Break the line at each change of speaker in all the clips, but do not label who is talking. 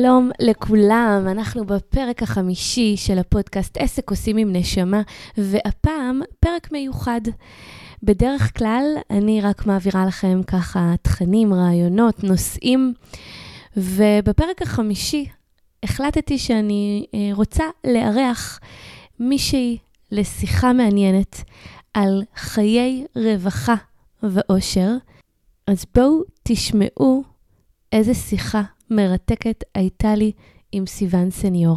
שלום לכולם, אנחנו בפרק החמישי של הפודקאסט עסק עושים עם נשמה, והפעם פרק מיוחד. בדרך כלל אני רק מעבירה לכם ככה תכנים, רעיונות, נושאים, ובפרק החמישי החלטתי שאני אה, רוצה לארח מישהי לשיחה מעניינת על חיי רווחה ואושר. אז בואו תשמעו איזה שיחה מרתקת הייתה לי עם סיון סניור.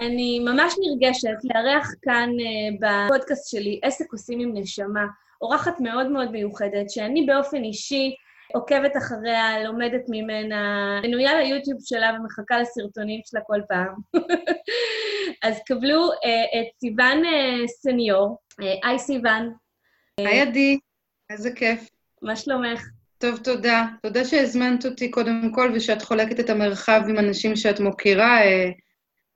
אני ממש נרגשת לארח כאן uh, בפודקאסט שלי, עסק עושים עם נשמה, אורחת מאוד מאוד מיוחדת, שאני באופן אישי עוקבת אחריה, לומדת ממנה, מנויה ליוטיוב שלה ומחכה לסרטונים שלה כל פעם. אז קבלו uh, את סיוון uh, סניור. היי uh, סיוון.
היי עדי, איזה כיף.
מה שלומך?
טוב, תודה. תודה שהזמנת אותי קודם כל ושאת חולקת את המרחב עם אנשים שאת מוקירה. אה,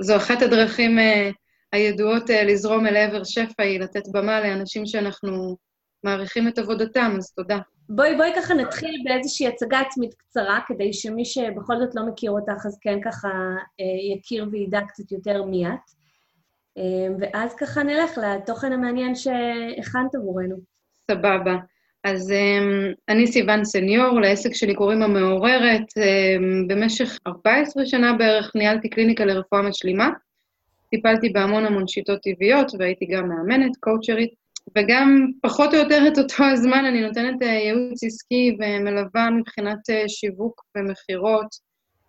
זו אחת הדרכים אה, הידועות אה, לזרום אל עבר שפע, היא לתת במה לאנשים שאנחנו מעריכים את עבודתם, אז תודה.
בואי, בואי ככה נתחיל באיזושהי הצגה עצמית קצרה, כדי שמי שבכל זאת לא מכיר אותך, אז כן ככה יכיר וידע קצת יותר מי את. ואז ככה נלך לתוכן המעניין שהכנת עבורנו.
סבבה. אז um, אני סיוון סניור, לעסק שלי קוראים המעוררת. Um, במשך 14 שנה בערך ניהלתי קליניקה לרפואה משלימה. טיפלתי בהמון המון שיטות טבעיות, והייתי גם מאמנת, קואוצ'רית, וגם פחות או יותר את אותו הזמן אני נותנת uh, ייעוץ עסקי ומלווה מבחינת uh, שיווק ומכירות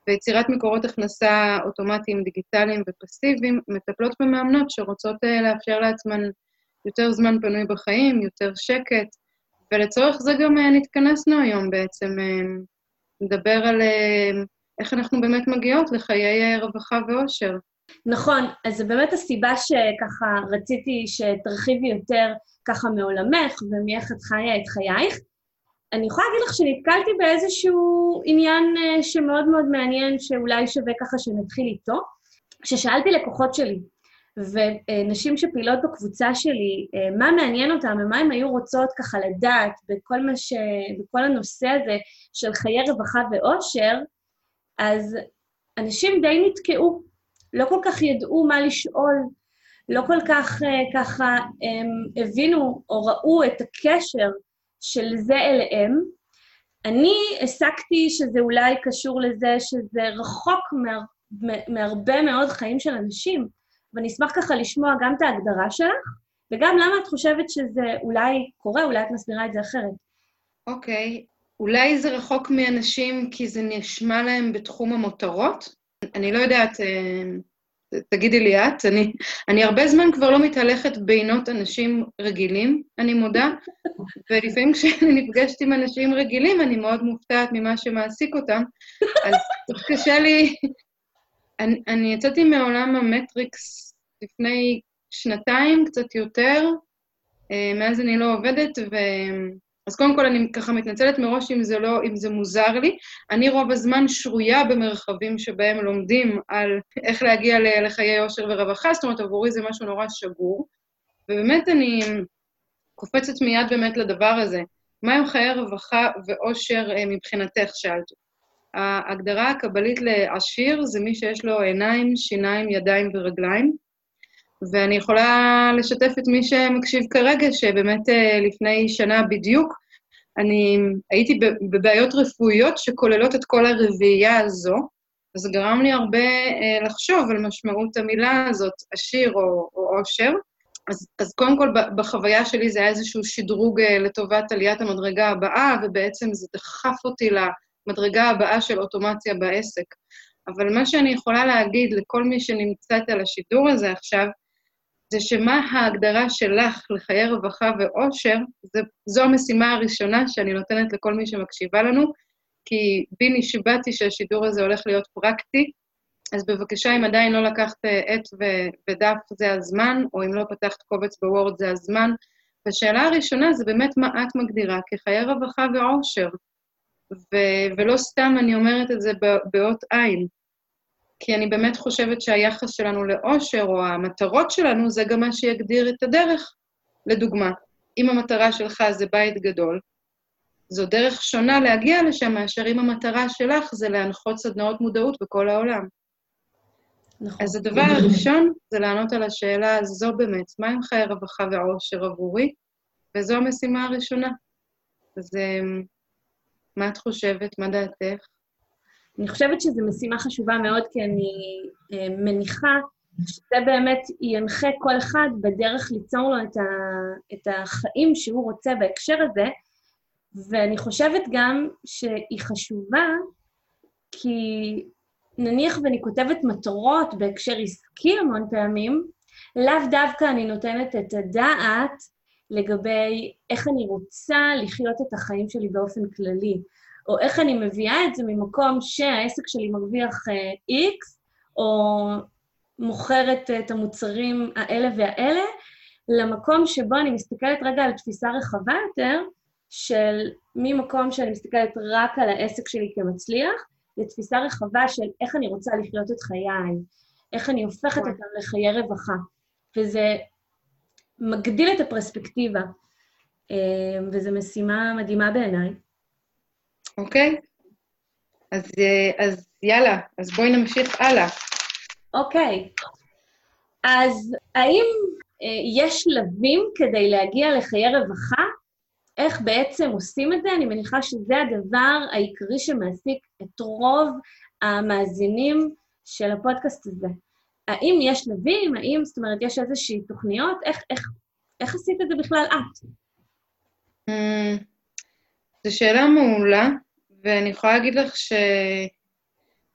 ויצירת מקורות הכנסה אוטומטיים, דיגיטליים ופסיביים, מטפלות במאמנות שרוצות uh, לאפשר לעצמן יותר זמן פנוי בחיים, יותר שקט, ולצורך זה גם אה, נתכנסנו היום בעצם, אה, על אה, איך אנחנו באמת מגיעות לחיי רווחה ואושר.
נכון, אז זו באמת הסיבה שככה רציתי שתרחיבי יותר ככה מעולמך ומאיך את חיה את חייך. אני יכולה להגיד לך שנתקלתי באיזשהו עניין שמאוד מאוד מעניין, שאולי שווה ככה שנתחיל איתו. כששאלתי לקוחות שלי, ונשים שפעילות בקבוצה שלי, אה, מה מעניין אותן ומה הן היו רוצות ככה לדעת בכל, ש... בכל הנושא הזה של חיי רווחה ואושר, אז אנשים די נתקעו, לא כל כך ידעו מה לשאול, לא כל כך אה, ככה הם הבינו או ראו את הקשר של זה אליהם. אני הסקתי שזה אולי קשור לזה שזה רחוק מה, מהרבה מאוד חיים של אנשים. ואני אשמח ככה לשמוע גם את ההגדרה שלך, וגם למה את חושבת שזה אולי קורה, אולי את מסבירה את זה אחרת.
אוקיי, okay. אולי זה רחוק מאנשים כי זה נשמע להם בתחום המותרות? אני לא יודעת, אה, תגידי לי את, אני, אני הרבה זמן כבר לא מתהלכת בינות אנשים רגילים, אני מודה, ולפעמים כשאני נפגשת עם אנשים רגילים, אני מאוד מופתעת ממה שמעסיק אותם, אז קשה לי אני, אני יצאתי מעולם המטריקס לפני שנתיים, קצת יותר, אה, מאז אני לא עובדת, ו... אז קודם כל אני ככה מתנצלת מראש אם זה לא, אם זה מוזר לי. אני רוב הזמן שרויה במרחבים שבהם לומדים על איך להגיע לחיי עושר ורווחה, זאת אומרת, עבורי זה משהו נורא שגור. ובאמת אני קופצת מיד באמת לדבר הזה. מהם חיי רווחה ואושר אה, מבחינתך, שאלת. ההגדרה הקבלית לעשיר זה מי שיש לו עיניים, שיניים, ידיים ורגליים. ואני יכולה לשתף את מי שמקשיב כרגע, שבאמת אה, לפני שנה בדיוק, אני הייתי בבעיות רפואיות שכוללות את כל הרביעייה הזו, אז זה גרם לי הרבה אה, לחשוב על משמעות המילה הזאת, עשיר או, או עושר. אז, אז קודם כל, בחוויה שלי זה היה איזשהו שדרוג אה, לטובת עליית המדרגה הבאה, ובעצם זה דחף אותי ל... המדרגה הבאה של אוטומציה בעסק. אבל מה שאני יכולה להגיד לכל מי שנמצאת על השידור הזה עכשיו, זה שמה ההגדרה שלך לחיי רווחה ואושר, זה, זו המשימה הראשונה שאני נותנת לכל מי שמקשיבה לנו, כי בי נשבעתי שהשידור הזה הולך להיות פרקטי, אז בבקשה, אם עדיין לא לקחת עט ודף, זה הזמן, או אם לא פתחת קובץ בוורד, זה הזמן. והשאלה הראשונה זה באמת מה את מגדירה כחיי רווחה ואושר. ו- ולא סתם אני אומרת את זה באות עין, כי אני באמת חושבת שהיחס שלנו לאושר, או המטרות שלנו, זה גם מה שיגדיר את הדרך. לדוגמה, אם המטרה שלך זה בית גדול, זו דרך שונה להגיע לשם מאשר אם המטרה שלך זה להנחות סדנאות מודעות בכל העולם. נכון. אז הדבר הראשון זה לענות על השאלה הזו באמת, מה עם חיי רווחה ועושר עבורי? וזו המשימה הראשונה. אז אמ, מה את חושבת? מה דעתך?
אני חושבת שזו משימה חשובה מאוד, כי אני אה, מניחה שזה באמת ינחה כל אחד בדרך ליצור לו את, ה, את החיים שהוא רוצה בהקשר הזה, ואני חושבת גם שהיא חשובה, כי נניח ואני כותבת מטרות בהקשר עסקי המון פעמים, לאו דווקא אני נותנת את הדעת לגבי איך אני רוצה לחיות את החיים שלי באופן כללי, או איך אני מביאה את זה ממקום שהעסק שלי מרוויח uh, X, או מוכרת את המוצרים האלה והאלה, למקום שבו אני מסתכלת רגע על תפיסה רחבה יותר, של ממקום שאני מסתכלת רק על העסק שלי כמצליח, לתפיסה רחבה של איך אני רוצה לחיות את חיי, איך אני הופכת נכון. אותם לחיי רווחה. וזה מגדיל את הפרספקטיבה, אה, וזו משימה מדהימה בעיניי.
אוקיי. אז, אה, אז יאללה, אז בואי נמשיך הלאה.
אוקיי. אז האם אה, יש שלבים כדי להגיע לחיי רווחה? איך בעצם עושים את זה? אני מניחה שזה הדבר העיקרי שמעסיק את רוב המאזינים של הפודקאסט הזה. האם יש שלבים? האם, זאת אומרת, יש איזושהי תוכניות? איך, איך, איך עשית את זה בכלל את?
Mm, זו שאלה מעולה, ואני יכולה להגיד לך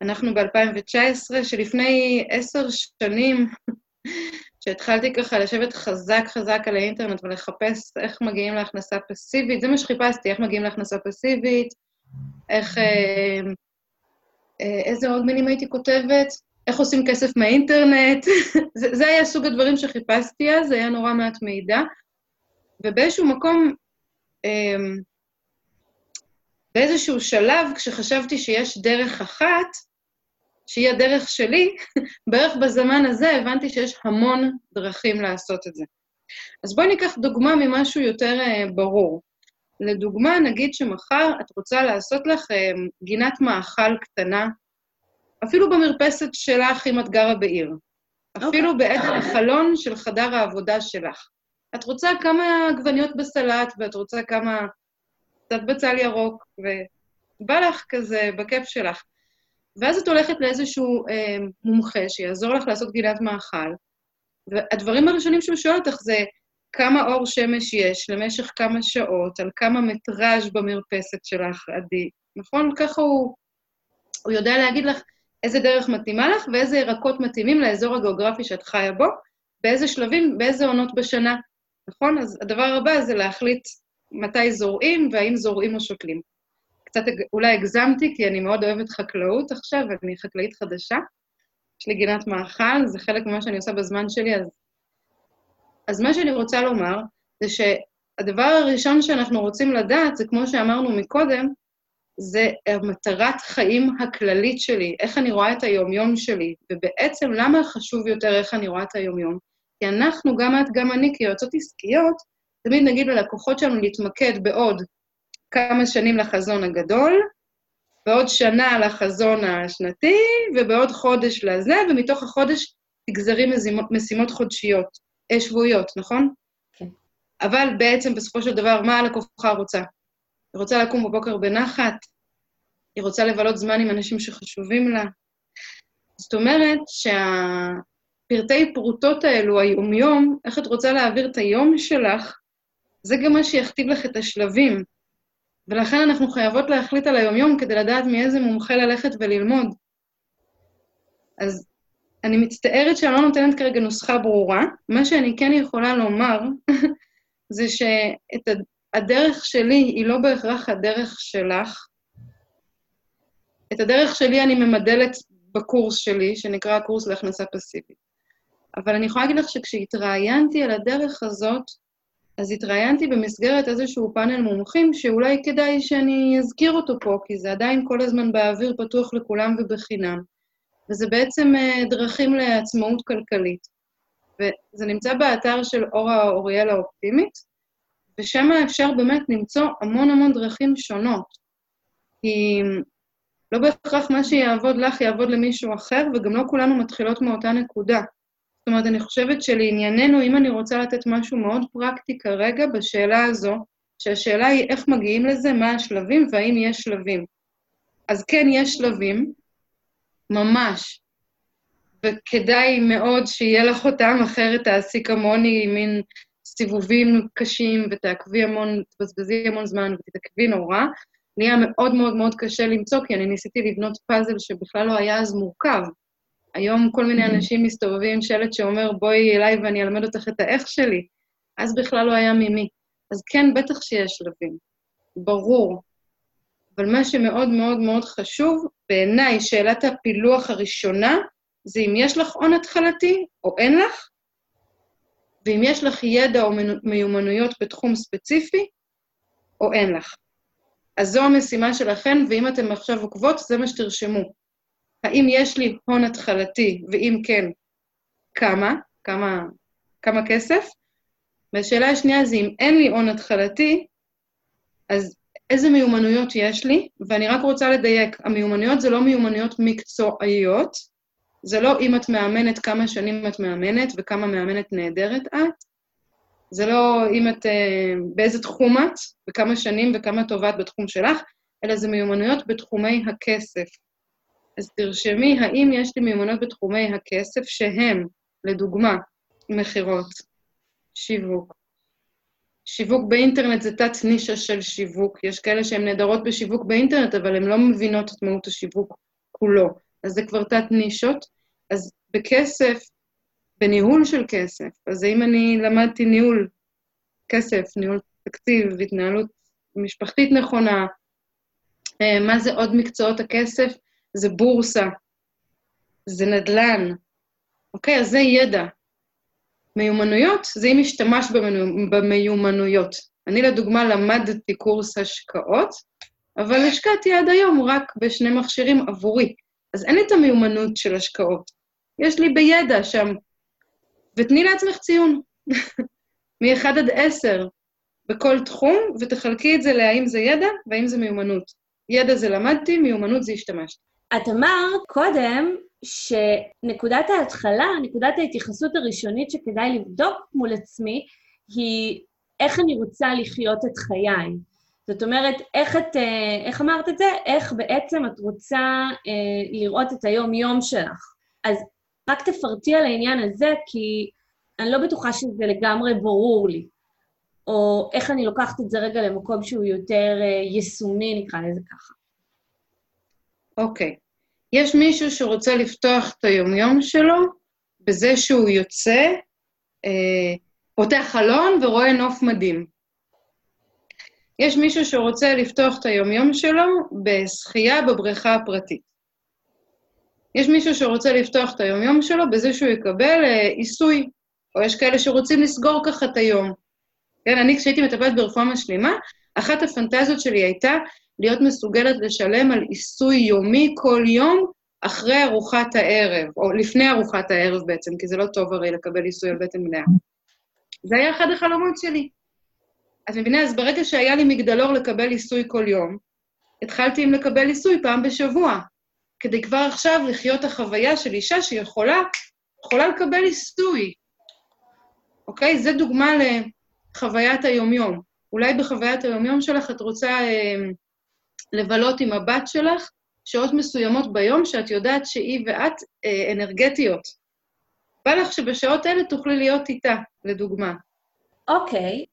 שאנחנו ב-2019, שלפני עשר שנים, שהתחלתי ככה לשבת חזק חזק על האינטרנט ולחפש איך מגיעים להכנסה פסיבית, זה מה שחיפשתי, איך מגיעים להכנסה פסיבית, איך... אה, אה, איזה עוד מילים הייתי כותבת? איך עושים כסף מהאינטרנט, זה, זה היה סוג הדברים שחיפשתי אז, זה היה נורא מעט מידע. ובאיזשהו מקום, אמ, באיזשהו שלב, כשחשבתי שיש דרך אחת, שהיא הדרך שלי, בערך בזמן הזה הבנתי שיש המון דרכים לעשות את זה. אז בואי ניקח דוגמה ממשהו יותר uh, ברור. לדוגמה, נגיד שמחר את רוצה לעשות לך uh, גינת מאכל קטנה אפילו במרפסת שלך, אם את גרה בעיר. Okay. אפילו אוקיי. בעדר החלון של חדר העבודה שלך. את רוצה כמה עגבניות בסלט, ואת רוצה כמה... קצת בצל ירוק, ובא לך כזה בכיף שלך. ואז את הולכת לאיזשהו אה, מומחה שיעזור לך לעשות גינת מאכל, והדברים הראשונים שהוא שואל אותך זה כמה אור שמש יש למשך כמה שעות, על כמה מטראז' במרפסת שלך, עדי. נכון? ככה הוא, הוא יודע להגיד לך איזה דרך מתאימה לך ואיזה ירקות מתאימים לאזור הגיאוגרפי שאת חיה בו, באיזה שלבים, באיזה עונות בשנה, נכון? אז הדבר הבא זה להחליט מתי זורעים והאם זורעים או שוקלים. קצת אולי הגזמתי, כי אני מאוד אוהבת חקלאות עכשיו, אני חקלאית חדשה. יש לי גינת מאכל, זה חלק ממה שאני עושה בזמן שלי, אז... אז מה שאני רוצה לומר, זה שהדבר הראשון שאנחנו רוצים לדעת, זה כמו שאמרנו מקודם, זה מטרת חיים הכללית שלי, איך אני רואה את היומיום שלי, ובעצם למה חשוב יותר איך אני רואה את היומיום? כי אנחנו, גם את, גם אני, כיועצות עסקיות, תמיד נגיד ללקוחות שלנו להתמקד בעוד כמה שנים לחזון הגדול, בעוד שנה לחזון השנתי, ובעוד חודש לזה, ומתוך החודש תגזרי משימות, משימות חודשיות, אה, שבועיות, נכון? כן. אבל בעצם, בסופו של דבר, מה הלקוחה רוצה? היא רוצה לקום בבוקר בנחת, היא רוצה לבלות זמן עם אנשים שחשובים לה. זאת אומרת שהפרטי פרוטות האלו, היומיום, איך את רוצה להעביר את היום שלך, זה גם מה שיכתיב לך את השלבים. ולכן אנחנו חייבות להחליט על היומיום כדי לדעת מאיזה מומחה ללכת וללמוד. אז אני מצטערת שאני לא נותנת כרגע נוסחה ברורה. מה שאני כן יכולה לומר, זה שאת הדרך שלי היא לא בהכרח הדרך שלך. את הדרך שלי אני ממדלת בקורס שלי, שנקרא הקורס להכנסה פסיבית. אבל אני יכולה להגיד לך שכשהתראיינתי על הדרך הזאת, אז התראיינתי במסגרת איזשהו פאנל מומחים, שאולי כדאי שאני אזכיר אותו פה, כי זה עדיין כל הזמן באוויר פתוח לכולם ובחינם. וזה בעצם אה, דרכים לעצמאות כלכלית. וזה נמצא באתר של אורה אוריאל האופטימית, ושם אפשר באמת למצוא המון המון דרכים שונות. כי לא בהכרח מה שיעבוד לך יעבוד למישהו אחר, וגם לא כולנו מתחילות מאותה נקודה. זאת אומרת, אני חושבת שלענייננו, אם אני רוצה לתת משהו מאוד פרקטי כרגע בשאלה הזו, שהשאלה היא איך מגיעים לזה, מה השלבים והאם יש שלבים. אז כן, יש שלבים, ממש, וכדאי מאוד שיהיה לך אותם, אחרת תעשי כמוני מין סיבובים קשים ותעקבי המון, תבזבזי המון זמן ותתעכבי נורא. נהיה מאוד מאוד מאוד קשה למצוא, כי אני ניסיתי לבנות פאזל שבכלל לא היה אז מורכב. היום כל מיני mm-hmm. אנשים מסתובבים עם שלט שאומר, בואי אליי ואני אלמד אותך את האיך שלי. אז בכלל לא היה ממי. אז כן, בטח שיש שלבים, ברור. אבל מה שמאוד מאוד מאוד חשוב, בעיניי, שאלת הפילוח הראשונה, זה אם יש לך הון התחלתי או אין לך, ואם יש לך ידע או מיומנויות בתחום ספציפי, או אין לך. אז זו המשימה שלכם, ואם אתם עכשיו עוקבות, זה מה שתרשמו. האם יש לי הון התחלתי, ואם כן, כמה? כמה, כמה כסף? והשאלה השנייה זה אם אין לי הון התחלתי, אז איזה מיומנויות יש לי? ואני רק רוצה לדייק, המיומנויות זה לא מיומנויות מקצועיות, זה לא אם את מאמנת, כמה שנים את מאמנת וכמה מאמנת נהדרת את, זה לא אם את, אה, באיזה תחום את וכמה שנים וכמה טובה את בתחום שלך, אלא זה מיומנויות בתחומי הכסף. אז תרשמי, האם יש לי מיומנויות בתחומי הכסף שהם, לדוגמה, מכירות, שיווק. שיווק באינטרנט זה תת-נישה של שיווק. יש כאלה שהן נהדרות בשיווק באינטרנט, אבל הן לא מבינות את מהות השיווק כולו. אז זה כבר תת-נישות. אז בכסף, בניהול של כסף, אז אם אני למדתי ניהול כסף, ניהול תקציב, התנהלות משפחתית נכונה, אה, מה זה עוד מקצועות הכסף? זה בורסה, זה נדל"ן. אוקיי, אז זה ידע. מיומנויות זה אם השתמש במיומנויות. אני לדוגמה למדתי קורס השקעות, אבל השקעתי עד היום רק בשני מכשירים עבורי. אז אין לי את המיומנות של השקעות. יש לי בידע שם. ותני לעצמך ציון, מ-1 עד 10 בכל תחום, ותחלקי את זה להאם זה ידע והאם זה מיומנות. ידע זה למדתי, מיומנות זה השתמשתי.
את אמרת קודם שנקודת ההתחלה, נקודת ההתייחסות הראשונית שכדאי לבדוק מול עצמי, היא איך אני רוצה לחיות את חיי. זאת אומרת, איך את, אה, איך אמרת את זה? איך בעצם את רוצה אה, לראות את היום-יום שלך. אז רק תפרטי על העניין הזה, כי אני לא בטוחה שזה לגמרי ברור לי. או איך אני לוקחת את זה רגע למקום שהוא יותר אה, יישומי, נקרא לזה ככה.
אוקיי. Okay. יש מישהו שרוצה לפתוח את היומיום שלו בזה שהוא יוצא, אה, פותח חלון ורואה נוף מדהים. יש מישהו שרוצה לפתוח את היומיום שלו בשחייה בבריכה הפרטית. יש מישהו שרוצה לפתוח את היומיום שלו בזה שהוא יקבל אה, עיסוי, או יש כאלה שרוצים לסגור ככה את היום. כן, אני כשהייתי מטפלת ברפואה משלימה, אחת הפנטזיות שלי הייתה להיות מסוגלת לשלם על עיסוי יומי כל יום אחרי ארוחת הערב, או לפני ארוחת הערב בעצם, כי זה לא טוב הרי לקבל עיסוי על בטן מלאה. זה היה אחד החלומות שלי. את מבינה? אז ברגע שהיה לי מגדלור לקבל עיסוי כל יום, התחלתי עם לקבל עיסוי פעם בשבוע, כדי כבר עכשיו לחיות החוויה של אישה שיכולה יכולה לקבל עיסוי. אוקיי? זו דוגמה לחוויית היומיום. אולי בחוויית היומיום שלך את רוצה אה, לבלות עם הבת שלך שעות מסוימות ביום שאת יודעת שהיא ואת אה, אנרגטיות. בא לך שבשעות האלה תוכלי להיות איתה, לדוגמה.
אוקיי,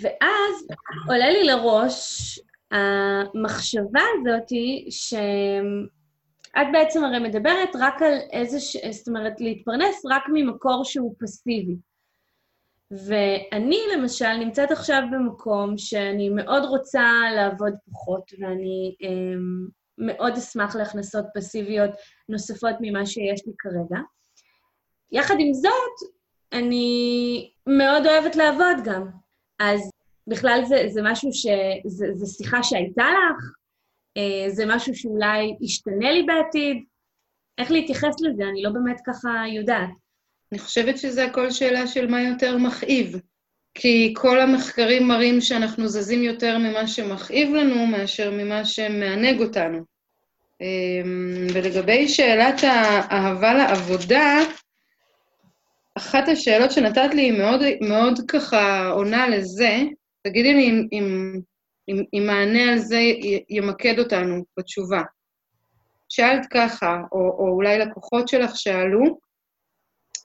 ואז עולה לי לראש המחשבה הזאת שאת בעצם הרי מדברת רק על איזה, ש... זאת אומרת, להתפרנס רק ממקור שהוא פסיבי. ואני, למשל, נמצאת עכשיו במקום שאני מאוד רוצה לעבוד פחות, ואני אמ, מאוד אשמח להכנסות פסיביות נוספות ממה שיש לי כרגע. יחד עם זאת, אני מאוד אוהבת לעבוד גם. אז בכלל זה, זה משהו ש... זה, זה שיחה שהייתה לך? אה, זה משהו שאולי ישתנה לי בעתיד? איך להתייחס לזה? אני לא באמת ככה יודעת.
אני חושבת שזה הכל שאלה של מה יותר מכאיב. כי כל המחקרים מראים שאנחנו זזים יותר ממה שמכאיב לנו מאשר ממה שמענג אותנו. אמ, ולגבי שאלת האהבה לעבודה, אחת השאלות שנתת לי היא מאוד, מאוד ככה עונה לזה. תגידי לי אם, אם, אם, אם מענה על זה ימקד אותנו בתשובה. שאלת ככה, או, או אולי לקוחות שלך שאלו,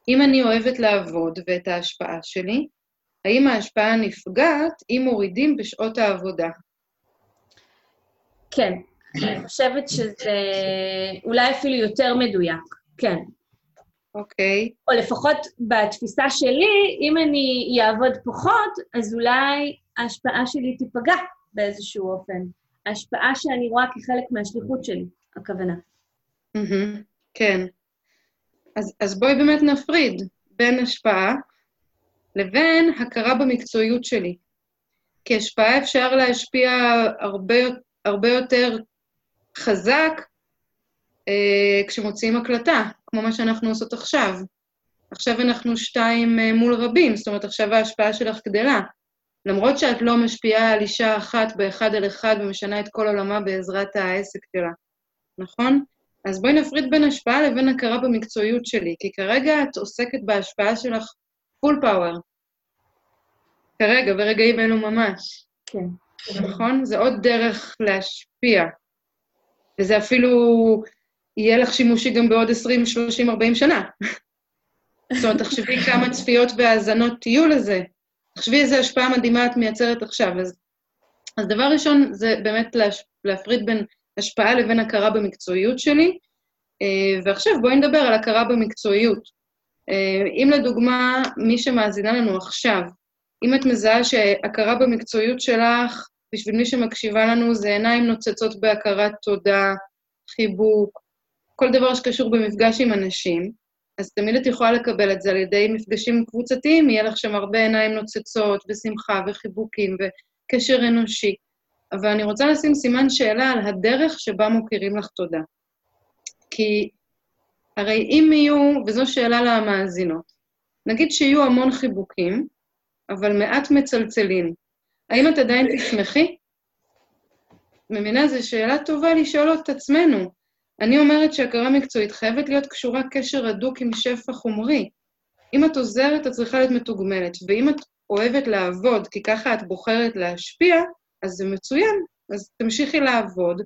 אם אני אוהבת לעבוד ואת ההשפעה שלי, האם ההשפעה נפגעת אם מורידים בשעות העבודה?
כן, אני חושבת שזה אולי אפילו יותר מדויק, כן.
אוקיי.
או לפחות בתפיסה שלי, אם אני אעבוד פחות, אז אולי ההשפעה שלי תיפגע באיזשהו אופן. ההשפעה שאני רואה כחלק מהשליחות שלי, הכוונה.
Mm-hmm, כן. אז, אז בואי באמת נפריד בין השפעה לבין הכרה במקצועיות שלי. כי השפעה אפשר להשפיע הרבה, הרבה יותר חזק כשמוציאים הקלטה, כמו מה שאנחנו עושות עכשיו. עכשיו אנחנו שתיים אה, מול רבים, זאת אומרת, עכשיו ההשפעה שלך גדלה. למרות שאת לא משפיעה על אישה אחת באחד על אחד ומשנה את כל עולמה בעזרת העסק שלה, נכון? אז בואי נפריד בין השפעה לבין הכרה במקצועיות שלי, כי כרגע את עוסקת בהשפעה שלך פול פאוור. כרגע, ברגעים אלו ממש.
כן.
נכון? זה עוד דרך להשפיע. וזה אפילו יהיה לך שימושי גם בעוד 20, 30, 40 שנה. זאת אומרת, תחשבי כמה צפיות והאזנות תהיו לזה. תחשבי איזה השפעה מדהימה את מייצרת עכשיו. אז, אז דבר ראשון זה באמת להש, להפריד בין השפעה לבין הכרה במקצועיות שלי. אה, ועכשיו בואי נדבר על הכרה במקצועיות. אה, אם לדוגמה, מי שמאזינה לנו עכשיו, אם את מזהה שהכרה במקצועיות שלך, בשביל מי שמקשיבה לנו, זה עיניים נוצצות בהכרת תודה, חיבוק, כל דבר שקשור במפגש עם אנשים, אז תמיד את יכולה לקבל את זה על ידי מפגשים קבוצתיים, יהיה לך שם הרבה עיניים נוצצות, ושמחה, וחיבוקים, וקשר אנושי. אבל אני רוצה לשים סימן שאלה על הדרך שבה מוכירים לך תודה. כי הרי אם יהיו, וזו שאלה למאזינות, נגיד שיהיו המון חיבוקים, אבל מעט מצלצלים, האם את עדיין תשמחי? מבינה? זו שאלה טובה לשאול את עצמנו. אני אומרת שהכרה מקצועית חייבת להיות קשורה קשר הדוק עם שפע חומרי. אם את עוזרת, את צריכה להיות מתוגמלת, ואם את אוהבת לעבוד, כי ככה את בוחרת להשפיע, אז זה מצוין, אז תמשיכי לעבוד,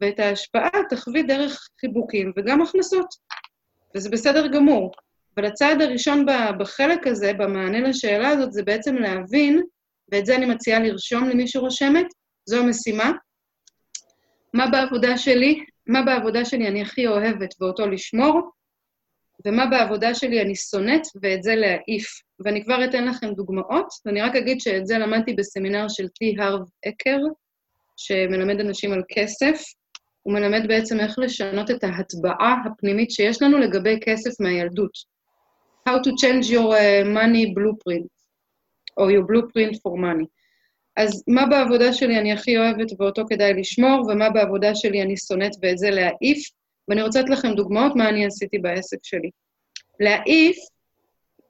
ואת ההשפעה תחווי דרך חיבוקים וגם הכנסות. וזה בסדר גמור. אבל הצעד הראשון בחלק הזה, במענה לשאלה הזאת, זה בעצם להבין, ואת זה אני מציעה לרשום למי שרושמת, זו המשימה. מה בעבודה שלי, מה בעבודה שלי אני הכי אוהבת ואותו לשמור, ומה בעבודה שלי אני שונאת ואת זה להעיף. ואני כבר אתן לכם דוגמאות, ואני רק אגיד שאת זה למדתי בסמינר של טי הרב אקר, שמלמד אנשים על כסף. הוא מלמד בעצם איך לשנות את ההטבעה הפנימית שיש לנו לגבי כסף מהילדות. How to change your uh, money blueprint, או your blueprint for money. אז מה בעבודה שלי אני הכי אוהבת ואותו כדאי לשמור, ומה בעבודה שלי אני שונאת ואת זה להעיף, ואני רוצה לתת לכם דוגמאות מה אני עשיתי בעסק שלי. להעיף,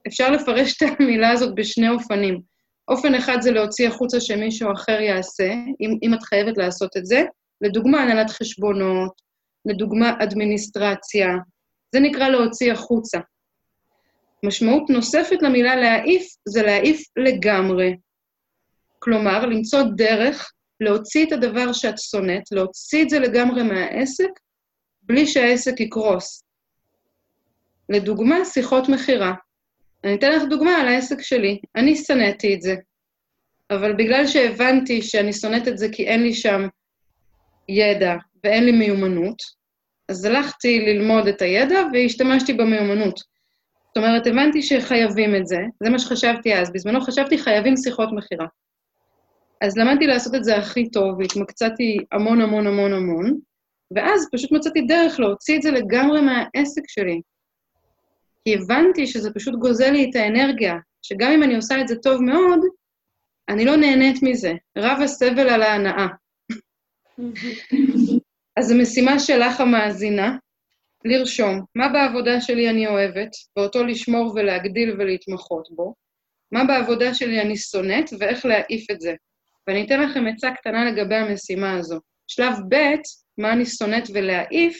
אפשר לפרש את המילה הזאת בשני אופנים. אופן אחד זה להוציא החוצה שמישהו אחר יעשה, אם, אם את חייבת לעשות את זה. לדוגמה, הנהלת חשבונות, לדוגמה, אדמיניסטרציה. זה נקרא להוציא החוצה. משמעות נוספת למילה להעיף זה להעיף לגמרי. כלומר, למצוא דרך להוציא את הדבר שאת שונאת, להוציא את זה לגמרי מהעסק, בלי שהעסק יקרוס. לדוגמה, שיחות מכירה. אני אתן לך דוגמה על העסק שלי. אני שנאתי את זה, אבל בגלל שהבנתי שאני שונאת את זה כי אין לי שם ידע ואין לי מיומנות, אז הלכתי ללמוד את הידע והשתמשתי במיומנות. זאת אומרת, הבנתי שחייבים את זה, זה מה שחשבתי אז. בזמנו חשבתי חייבים שיחות מכירה. אז למדתי לעשות את זה הכי טוב, והתמקצעתי המון המון המון המון, ואז פשוט מצאתי דרך להוציא את זה לגמרי מהעסק שלי. כי הבנתי שזה פשוט גוזל לי את האנרגיה, שגם אם אני עושה את זה טוב מאוד, אני לא נהנית מזה. רב הסבל על ההנאה. אז המשימה שלך, המאזינה, לרשום מה בעבודה שלי אני אוהבת, ואותו לשמור ולהגדיל ולהתמחות בו, מה בעבודה שלי אני שונאת, ואיך להעיף את זה. ואני אתן לכם עצה קטנה לגבי המשימה הזו. שלב ב' מה אני שונאת ולהעיף,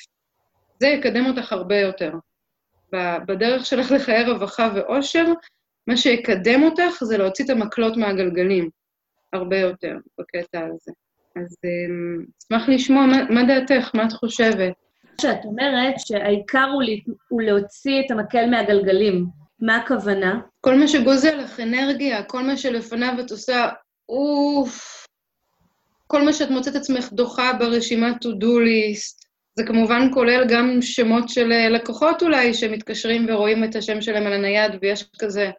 זה יקדם אותך הרבה יותר. בדרך שלך לחיי רווחה ואושר, מה שיקדם אותך זה להוציא את המקלות מהגלגלים, הרבה יותר בקטע הזה. אז אמ, אשמח לשמוע מה, מה דעתך, מה את חושבת?
שאת אומרת שהעיקר הוא, הוא להוציא את המקל מהגלגלים. מה הכוונה?
כל מה שגוזל לך אנרגיה, כל מה שלפניו את עושה, אוף, כל מה שאת מוצאת עצמך דוחה ברשימת to-do list, זה כמובן כולל גם שמות של אה, לקוחות אולי, שמתקשרים ורואים את השם שלהם על הנייד, ויש כזה,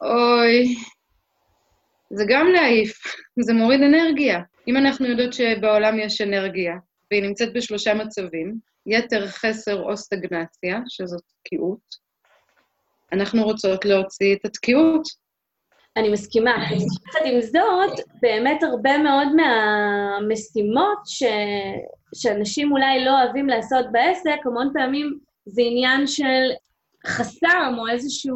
אוי, זה גם להעיף, זה מוריד אנרגיה. אם אנחנו יודעות שבעולם יש אנרגיה, והיא נמצאת בשלושה מצבים, יתר, חסר או סטגנציה, שזאת תקיעות, אנחנו רוצות להוציא את התקיעות.
אני מסכימה. יחד עם זאת, באמת הרבה מאוד מהמשימות ש... שאנשים אולי לא אוהבים לעשות בעסק, המון פעמים זה עניין של חסם או איזושהי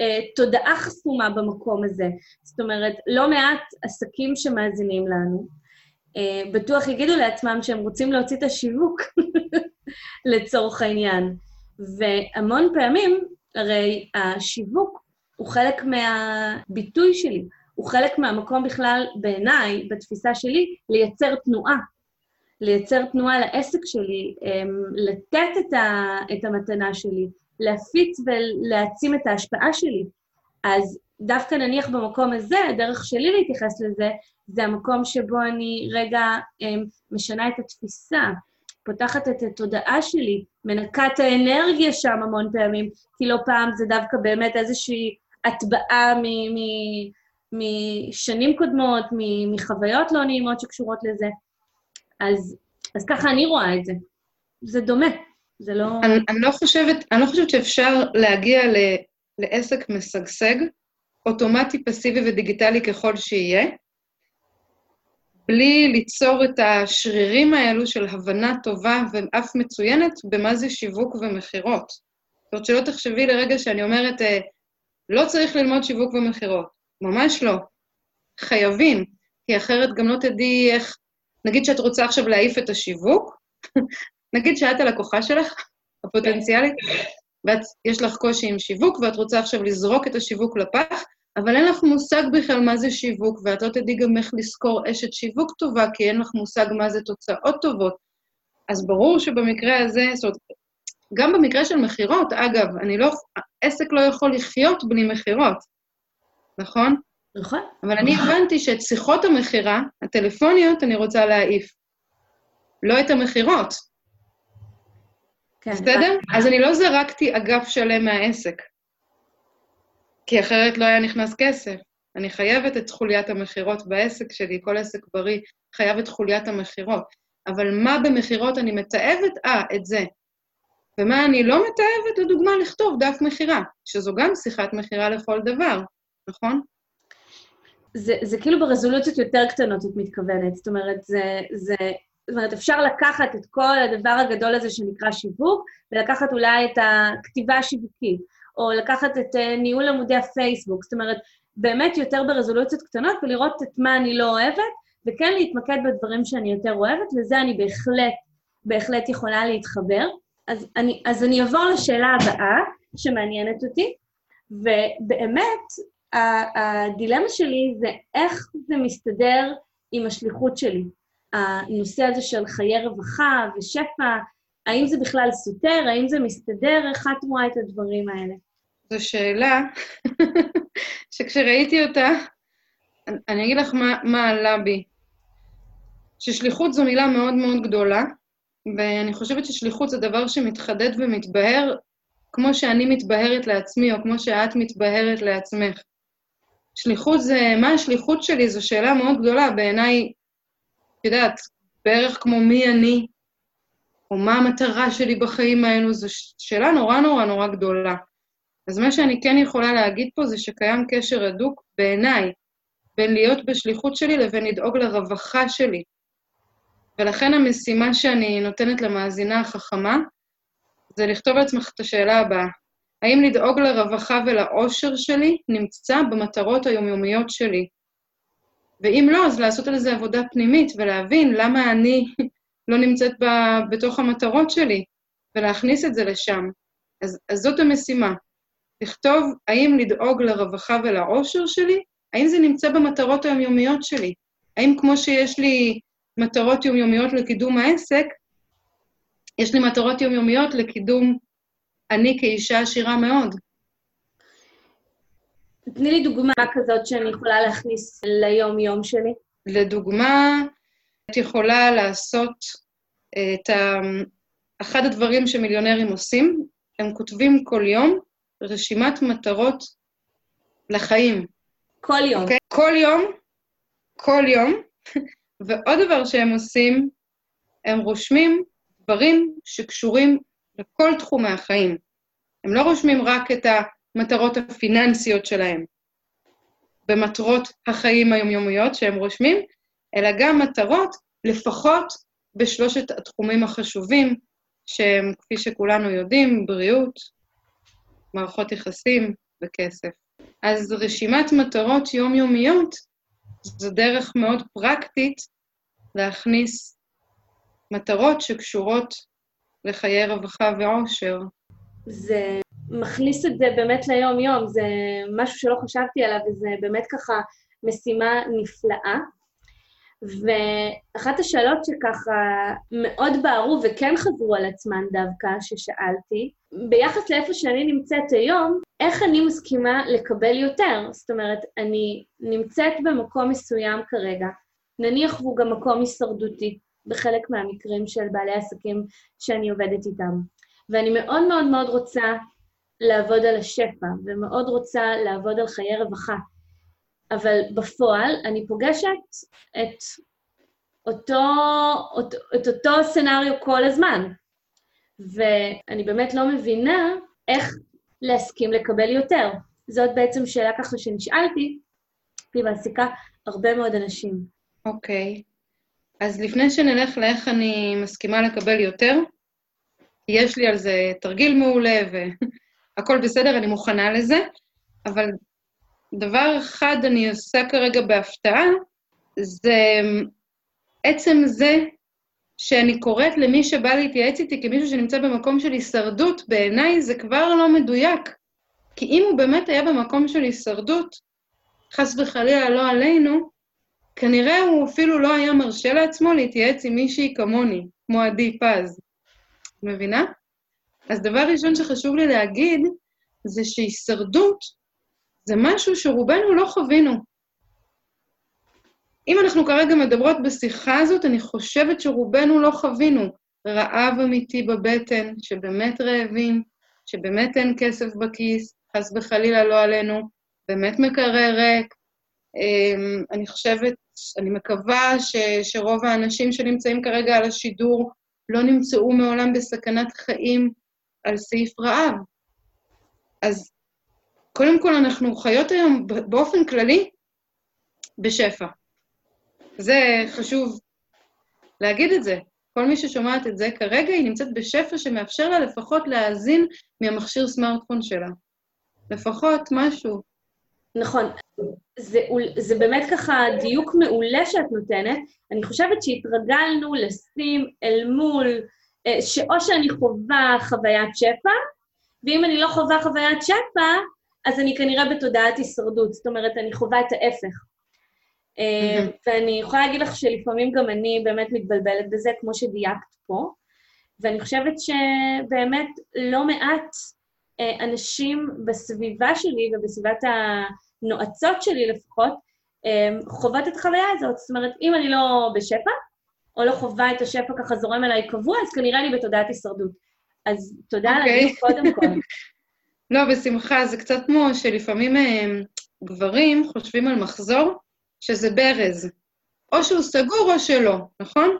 אה, תודעה חסומה במקום הזה. זאת אומרת, לא מעט עסקים שמאזינים לנו, אה, בטוח יגידו לעצמם שהם רוצים להוציא את השיווק לצורך העניין. והמון פעמים, הרי השיווק הוא חלק מהביטוי שלי, הוא חלק מהמקום בכלל, בעיניי, בתפיסה שלי, לייצר תנועה. לייצר תנועה לעסק שלי, אמ, לתת את, ה, את המתנה שלי, להפיץ ולהעצים את ההשפעה שלי. אז דווקא נניח במקום הזה, הדרך שלי להתייחס לזה, זה המקום שבו אני רגע אמ, משנה את התפיסה, פותחת את התודעה שלי, מנקה את האנרגיה שם המון פעמים, כי לא פעם זה דווקא באמת איזושהי הטבעה משנים קודמות, מחוויות לא נעימות שקשורות לזה. אז, אז ככה אני רואה את זה. זה דומה, זה לא...
אני, אני, לא, חושבת, אני לא חושבת שאפשר להגיע ל, לעסק משגשג, אוטומטי, פסיבי ודיגיטלי ככל שיהיה, בלי ליצור את השרירים האלו של הבנה טובה ואף מצוינת במה זה שיווק ומכירות. זאת אומרת, שלא תחשבי לרגע שאני אומרת, אה, לא צריך ללמוד שיווק ומכירות. ממש לא. חייבים, כי אחרת גם לא תדעי איך... נגיד שאת רוצה עכשיו להעיף את השיווק, נגיד שאת הלקוחה שלך, הפוטנציאלית, ויש לך קושי עם שיווק, ואת רוצה עכשיו לזרוק את השיווק לפח, אבל אין לך מושג בכלל מה זה שיווק, ואת לא תדעי גם איך לשכור אשת שיווק טובה, כי אין לך מושג מה זה תוצאות טובות. אז ברור שבמקרה הזה, זאת אומרת, גם במקרה של מכירות, אגב, אני לא, עסק לא יכול לחיות בלי מכירות, נכון?
נכון.
אבל אני הבנתי שאת שיחות המכירה, הטלפוניות, אני רוצה להעיף. לא את המכירות. כן. בסדר? אז אני לא זרקתי אגף שלם מהעסק. כי אחרת לא היה נכנס כסף. אני חייבת את חוליית המכירות בעסק שלי, כל עסק בריא חייב את חוליית המכירות. אבל מה במכירות אני מתעבת? אה, את זה. ומה אני לא מתעבת? לדוגמה, לכתוב דף מכירה, שזו גם שיחת מכירה לכל דבר, נכון?
זה, זה כאילו ברזולוציות יותר קטנות, את מתכוונת. זאת אומרת, זה, זה, זאת אומרת, אפשר לקחת את כל הדבר הגדול הזה שנקרא שיווק, ולקחת אולי את הכתיבה השיווקית, או לקחת את uh, ניהול עמודי הפייסבוק, זאת אומרת, באמת יותר ברזולוציות קטנות, ולראות את מה אני לא אוהבת, וכן להתמקד בדברים שאני יותר אוהבת, לזה אני בהחלט, בהחלט יכולה להתחבר. אז אני, אז אני אעבור לשאלה הבאה, שמעניינת אותי, ובאמת, הדילמה שלי זה איך זה מסתדר עם השליחות שלי. הנושא הזה של חיי רווחה ושפע, האם זה בכלל סותר, האם זה מסתדר, איך את רואה את הדברים האלה?
זו שאלה שכשראיתי אותה, אני אגיד לך מה, מה עלה בי. ששליחות זו מילה מאוד מאוד גדולה, ואני חושבת ששליחות זה דבר שמתחדד ומתבהר כמו שאני מתבהרת לעצמי, או כמו שאת מתבהרת לעצמך. שליחות זה, מה השליחות שלי? זו שאלה מאוד גדולה. בעיניי, את יודעת, בערך כמו מי אני, או מה המטרה שלי בחיים האלו, זו שאלה נורא נורא נורא גדולה. אז מה שאני כן יכולה להגיד פה זה שקיים קשר הדוק, בעיניי, בין להיות בשליחות שלי לבין לדאוג לרווחה שלי. ולכן המשימה שאני נותנת למאזינה החכמה, זה לכתוב לעצמך את השאלה הבאה: האם לדאוג לרווחה ולאושר שלי נמצא במטרות היומיומיות שלי? ואם לא, אז לעשות על זה עבודה פנימית ולהבין למה אני לא נמצאת ב, בתוך המטרות שלי, ולהכניס את זה לשם. אז, אז זאת המשימה, לכתוב האם לדאוג לרווחה ולעושר שלי, האם זה נמצא במטרות היומיומיות שלי? האם כמו שיש לי מטרות יומיומיות לקידום העסק, יש לי מטרות יומיומיות לקידום אני כאישה עשירה מאוד.
תני לי דוגמה כזאת שאני יכולה להכניס ליום-יום שלי.
לדוגמה, את יכולה לעשות את ה... אחד הדברים שמיליונרים עושים, הם כותבים כל יום רשימת מטרות לחיים.
כל יום. Okay?
אוקיי? כל יום, כל יום, ועוד דבר שהם עושים, הם רושמים דברים שקשורים לכל תחומי החיים. הם לא רושמים רק את המטרות הפיננסיות שלהם במטרות החיים היומיומיות שהם רושמים, אלא גם מטרות לפחות בשלושת התחומים החשובים, שהם, כפי שכולנו יודעים, בריאות, מערכות יחסים וכסף. אז רשימת מטרות יומיומיות זו דרך מאוד פרקטית להכניס מטרות שקשורות לחיי רווחה ועושר.
זה מכניס את זה באמת ליום-יום, זה משהו שלא חשבתי עליו, וזה באמת ככה משימה נפלאה. ואחת השאלות שככה מאוד בערו וכן חזרו על עצמן דווקא, ששאלתי, ביחס לאיפה שאני נמצאת היום, איך אני מסכימה לקבל יותר? זאת אומרת, אני נמצאת במקום מסוים כרגע, נניח והוא גם מקום הישרדותי, בחלק מהמקרים של בעלי עסקים שאני עובדת איתם. ואני מאוד מאוד מאוד רוצה לעבוד על השפע, ומאוד רוצה לעבוד על חיי רווחה. אבל בפועל אני פוגשת את אותו, את, את אותו סצנריו כל הזמן. ואני באמת לא מבינה איך להסכים לקבל יותר. זאת בעצם שאלה ככה שנשאלתי, והיא מעסיקה הרבה מאוד אנשים.
אוקיי. Okay. אז לפני שנלך לאיך אני מסכימה לקבל יותר, יש לי על זה תרגיל מעולה והכל בסדר, אני מוכנה לזה, אבל דבר אחד אני עושה כרגע בהפתעה, זה עצם זה שאני קוראת למי שבא להתייעץ איתי כמישהו שנמצא במקום של הישרדות, בעיניי זה כבר לא מדויק. כי אם הוא באמת היה במקום של הישרדות, חס וחלילה לא עלינו, כנראה הוא אפילו לא היה מרשה לעצמו להתייעץ עם מישהי כמוני, כמו עדי פז. מבינה? אז דבר ראשון שחשוב לי להגיד, זה שהישרדות זה משהו שרובנו לא חווינו. אם אנחנו כרגע מדברות בשיחה הזאת, אני חושבת שרובנו לא חווינו רעב אמיתי בבטן, שבאמת רעבים, שבאמת אין כסף בכיס, חס וחלילה לא עלינו, באמת מקרר ריק. אמ, אני חושבת, אני מקווה ש, שרוב האנשים שנמצאים כרגע על השידור לא נמצאו מעולם בסכנת חיים על סעיף רעב. אז קודם כל, אנחנו חיות היום באופן כללי בשפע. זה חשוב להגיד את זה. כל מי ששומעת את זה כרגע, היא נמצאת בשפע שמאפשר לה לפחות להאזין מהמכשיר סמארטפון שלה. לפחות משהו.
נכון. זה, זה באמת ככה דיוק מעולה שאת נותנת. אני חושבת שהתרגלנו לשים אל מול, אה, שאו שאני חווה חוויית שפע, ואם אני לא חווה חוויית שפע, אז אני כנראה בתודעת הישרדות. זאת אומרת, אני חווה את ההפך. Mm-hmm. ואני יכולה להגיד לך שלפעמים גם אני באמת מתבלבלת בזה, כמו שדייקת פה, ואני חושבת שבאמת לא מעט אה, אנשים בסביבה שלי ובסביבת הנועצות שלי לפחות, אה, חוות את החוויה הזאת. זאת אומרת, אם אני לא בשפע, או לא חווה את השפע ככה זורם אליי קבוע, אז כנראה אני בתודעת הישרדות. אז תודה על הדיוק אוקיי. קודם כל.
לא, בשמחה, זה קצת כמו שלפעמים גברים חושבים על מחזור, שזה ברז. או שהוא סגור או שלא, נכון?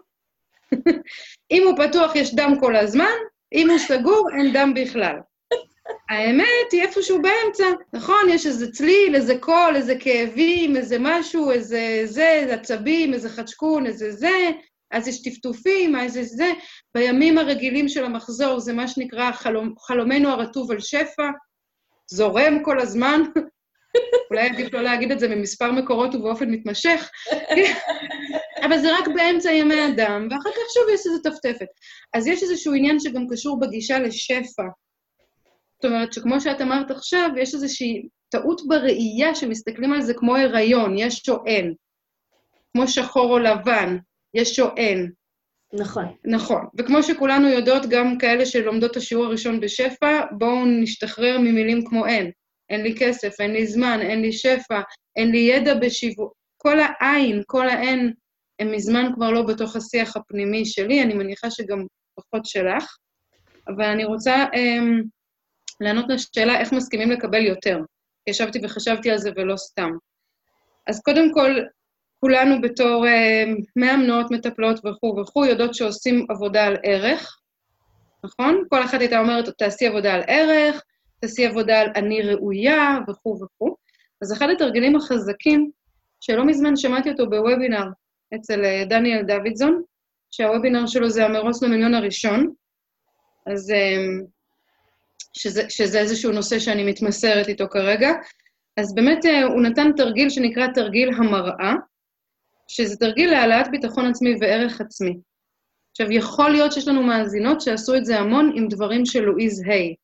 אם הוא פתוח יש דם כל הזמן, אם הוא סגור אין דם בכלל. האמת היא איפשהו באמצע, נכון? יש איזה צליל, איזה קול, איזה כאבים, איזה משהו, איזה זה, איזה עצבים, איזה חדשקון, איזה זה, אז יש טפטופים, איזה זה. בימים הרגילים של המחזור זה מה שנקרא חלומנו הרטוב על שפע, זורם כל הזמן, אולי עדיף לא להגיד את זה ממספר מקורות ובאופן מתמשך, אבל זה רק באמצע ימי אדם, ואחר כך שוב יש איזו טפטפת. אז יש איזשהו עניין שגם קשור בגישה לשפע. זאת אומרת, שכמו שאת אמרת עכשיו, יש איזושהי טעות בראייה שמסתכלים על זה כמו הריון, יש או אין. כמו שחור או לבן, יש או אין.
נכון.
נכון. וכמו שכולנו יודעות, גם כאלה שלומדות את השיעור הראשון בשפע, בואו נשתחרר ממילים כמו אין. אין לי כסף, אין לי זמן, אין לי שפע, אין לי ידע בשיווק. כל העין, כל האין, הם מזמן כבר לא בתוך השיח הפנימי שלי, אני מניחה שגם פחות שלך. אבל אני רוצה um, לענות לשאלה איך מסכימים לקבל יותר. ישבתי וחשבתי על זה ולא סתם. אז קודם כל, כולנו בתור uh, מאמנות, מטפלות וכו' וכו', יודעות שעושים עבודה על ערך, נכון? כל אחת הייתה אומרת, תעשי עבודה על ערך, תעשי עבודה על אני ראויה וכו' וכו'. אז אחד התרגילים החזקים, שלא מזמן שמעתי אותו בוובינר אצל uh, דניאל דוידזון, שהוובינר שלו זה המרוץ למיליון הראשון, אז um, שזה, שזה איזשהו נושא שאני מתמסרת איתו כרגע. אז באמת uh, הוא נתן תרגיל שנקרא תרגיל המראה, שזה תרגיל להעלאת ביטחון עצמי וערך עצמי. עכשיו, יכול להיות שיש לנו מאזינות שעשו את זה המון עם דברים של לואיז היי.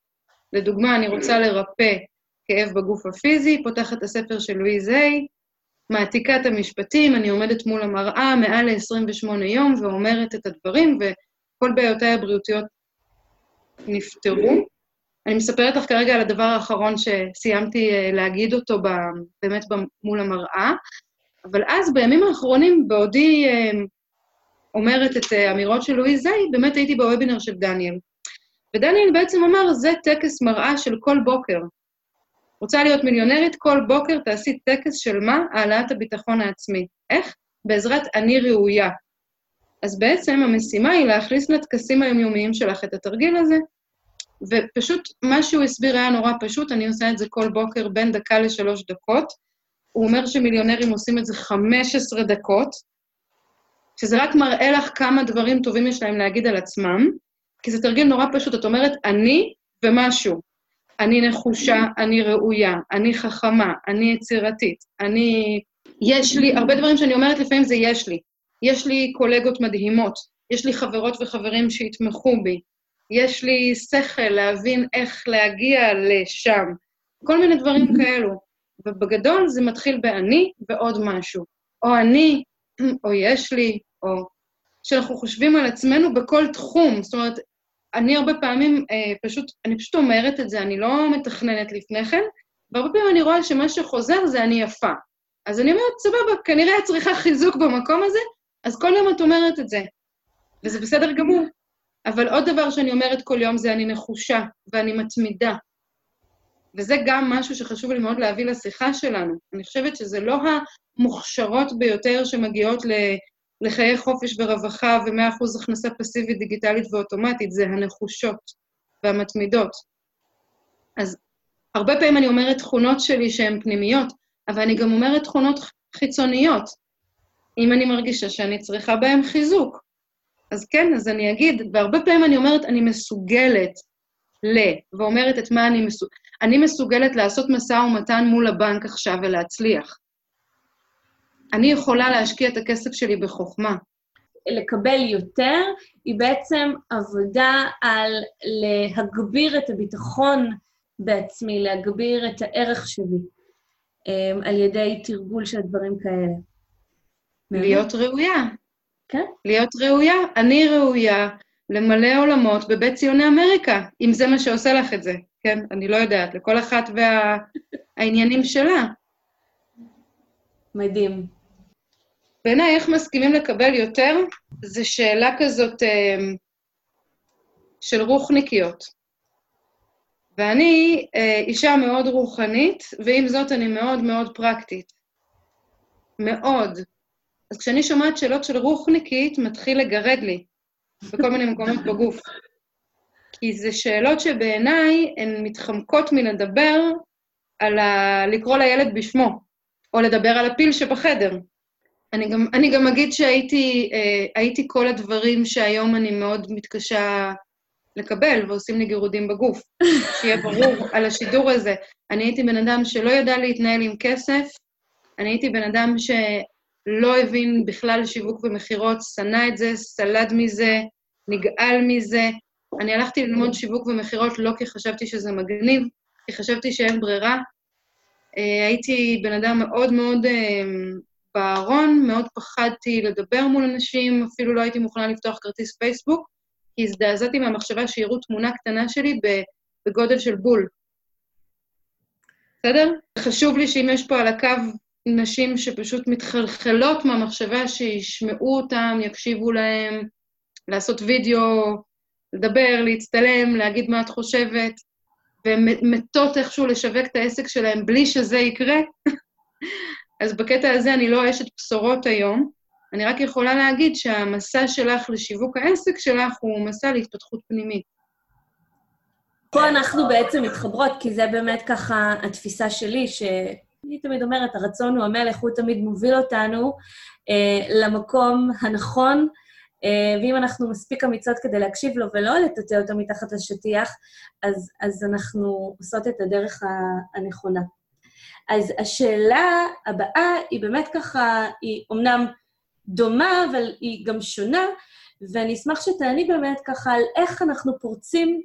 לדוגמה, אני רוצה לרפא כאב בגוף הפיזי, פותחת את הספר של לואיז היי, מעתיקה את המשפטים, אני עומדת מול המראה מעל ל-28 יום ואומרת את הדברים, וכל בעיותיי הבריאותיות נפתרו. אני מספרת לך כרגע על הדבר האחרון שסיימתי אה, להגיד אותו באמת מול המראה, אבל אז, בימים האחרונים, בעודי אה, אומרת את אה, האמירות של לואי זי, באמת הייתי בוובינר של דניאל. ודניאל בעצם אמר, זה טקס מראה של כל בוקר. רוצה להיות מיליונרית? כל בוקר תעשי טקס של מה? העלאת הביטחון העצמי. איך? בעזרת אני ראויה. אז בעצם המשימה היא להכניס לטקסים היומיומיים שלך את התרגיל הזה, ופשוט מה שהוא הסביר היה נורא פשוט, אני עושה את זה כל בוקר בין דקה לשלוש דקות. הוא אומר שמיליונרים עושים את זה 15 דקות, שזה רק מראה לך כמה דברים טובים יש להם להגיד על עצמם, כי זה תרגיל נורא פשוט. את אומרת, אני ומשהו. אני נחושה, אני ראויה, אני חכמה, אני יצירתית, אני... יש לי, הרבה דברים שאני אומרת לפעמים זה יש לי. יש לי קולגות מדהימות, יש לי חברות וחברים שיתמכו בי, יש לי שכל להבין איך להגיע לשם, כל מיני דברים כאלו. ובגדול זה מתחיל באני ועוד משהו. או אני, או יש לי, או... שאנחנו חושבים על עצמנו בכל תחום. זאת אומרת, אני הרבה פעמים אה, פשוט, אני פשוט אומרת את זה, אני לא מתכננת לפני כן, והרבה פעמים אני רואה שמה שחוזר זה אני יפה. אז אני אומרת, סבבה, כנראה את צריכה חיזוק במקום הזה, אז כל יום את אומרת את זה. וזה בסדר גמור. אבל עוד דבר שאני אומרת כל יום זה אני נחושה ואני מתמידה. וזה גם משהו שחשוב לי מאוד להביא לשיחה שלנו. אני חושבת שזה לא המוכשרות ביותר שמגיעות לחיי חופש ורווחה ו-100% הכנסה פסיבית, דיגיטלית ואוטומטית, זה הנחושות והמתמידות. אז הרבה פעמים אני אומרת תכונות שלי שהן פנימיות, אבל אני גם אומרת תכונות חיצוניות, אם אני מרגישה שאני צריכה בהן חיזוק. אז כן, אז אני אגיד, והרבה פעמים אני אומרת, אני מסוגלת ל, ואומרת את מה אני מסוגלת. אני מסוגלת לעשות משא ומתן מול הבנק עכשיו ולהצליח. אני יכולה להשקיע את הכסף שלי בחוכמה.
לקבל יותר היא בעצם עבודה על להגביר את הביטחון בעצמי, להגביר את הערך שלי, אמ, על ידי תרגול של דברים כאלה.
להיות ראויה.
כן.
להיות ראויה. אני ראויה למלא עולמות בבית ציוני אמריקה, אם זה מה שעושה לך את זה. כן, אני לא יודעת, לכל אחת והעניינים וה... שלה.
מדהים.
בעיניי, איך מסכימים לקבל יותר, זו שאלה כזאת אה, של רוחניקיות. ואני אה, אישה מאוד רוחנית, ועם זאת אני מאוד מאוד פרקטית. מאוד. אז כשאני שומעת שאלות של רוחניקית, מתחיל לגרד לי בכל מיני מקומות בגוף. כי זה שאלות שבעיניי הן מתחמקות מלדבר על ה... לקרוא לילד בשמו, או לדבר על הפיל שבחדר. אני גם, אני גם אגיד שהייתי אה, כל הדברים שהיום אני מאוד מתקשה לקבל ועושים לי גירודים בגוף. שיהיה ברור על השידור הזה. אני הייתי בן אדם שלא ידע להתנהל עם כסף, אני הייתי בן אדם שלא הבין בכלל שיווק ומכירות, שנא את זה, סלד מזה, נגעל מזה. אני הלכתי ללמוד שיווק ומכירות לא כי חשבתי שזה מגניב, כי חשבתי שאין ברירה. אה, הייתי בן אדם מאוד מאוד אה, בארון, מאוד פחדתי לדבר מול אנשים, אפילו לא הייתי מוכנה לפתוח כרטיס פייסבוק, כי הזדעזעתי מהמחשבה שיראו תמונה קטנה שלי בגודל של בול. בסדר? חשוב לי שאם יש פה על הקו נשים שפשוט מתחלחלות מהמחשבה שישמעו אותם, יקשיבו להם, לעשות וידאו, לדבר, להצטלם, להגיד מה את חושבת, ומתות איכשהו לשווק את העסק שלהם בלי שזה יקרה, אז בקטע הזה אני לא אשת בשורות היום. אני רק יכולה להגיד שהמסע שלך לשיווק העסק שלך הוא מסע להתפתחות פנימית.
פה אנחנו בעצם מתחברות, כי זה באמת ככה התפיסה שלי, שאני תמיד אומרת, הרצון הוא המלך, הוא תמיד מוביל אותנו אה, למקום הנכון, אה, ואם אנחנו מספיק אמיצות כדי להקשיב לו ולא לטאטא אותו מתחת לשטיח, אז, אז אנחנו עושות את הדרך הנכונה. אז השאלה הבאה היא באמת ככה, היא אומנם דומה, אבל היא גם שונה, ואני אשמח שתעני באמת ככה על איך אנחנו פורצים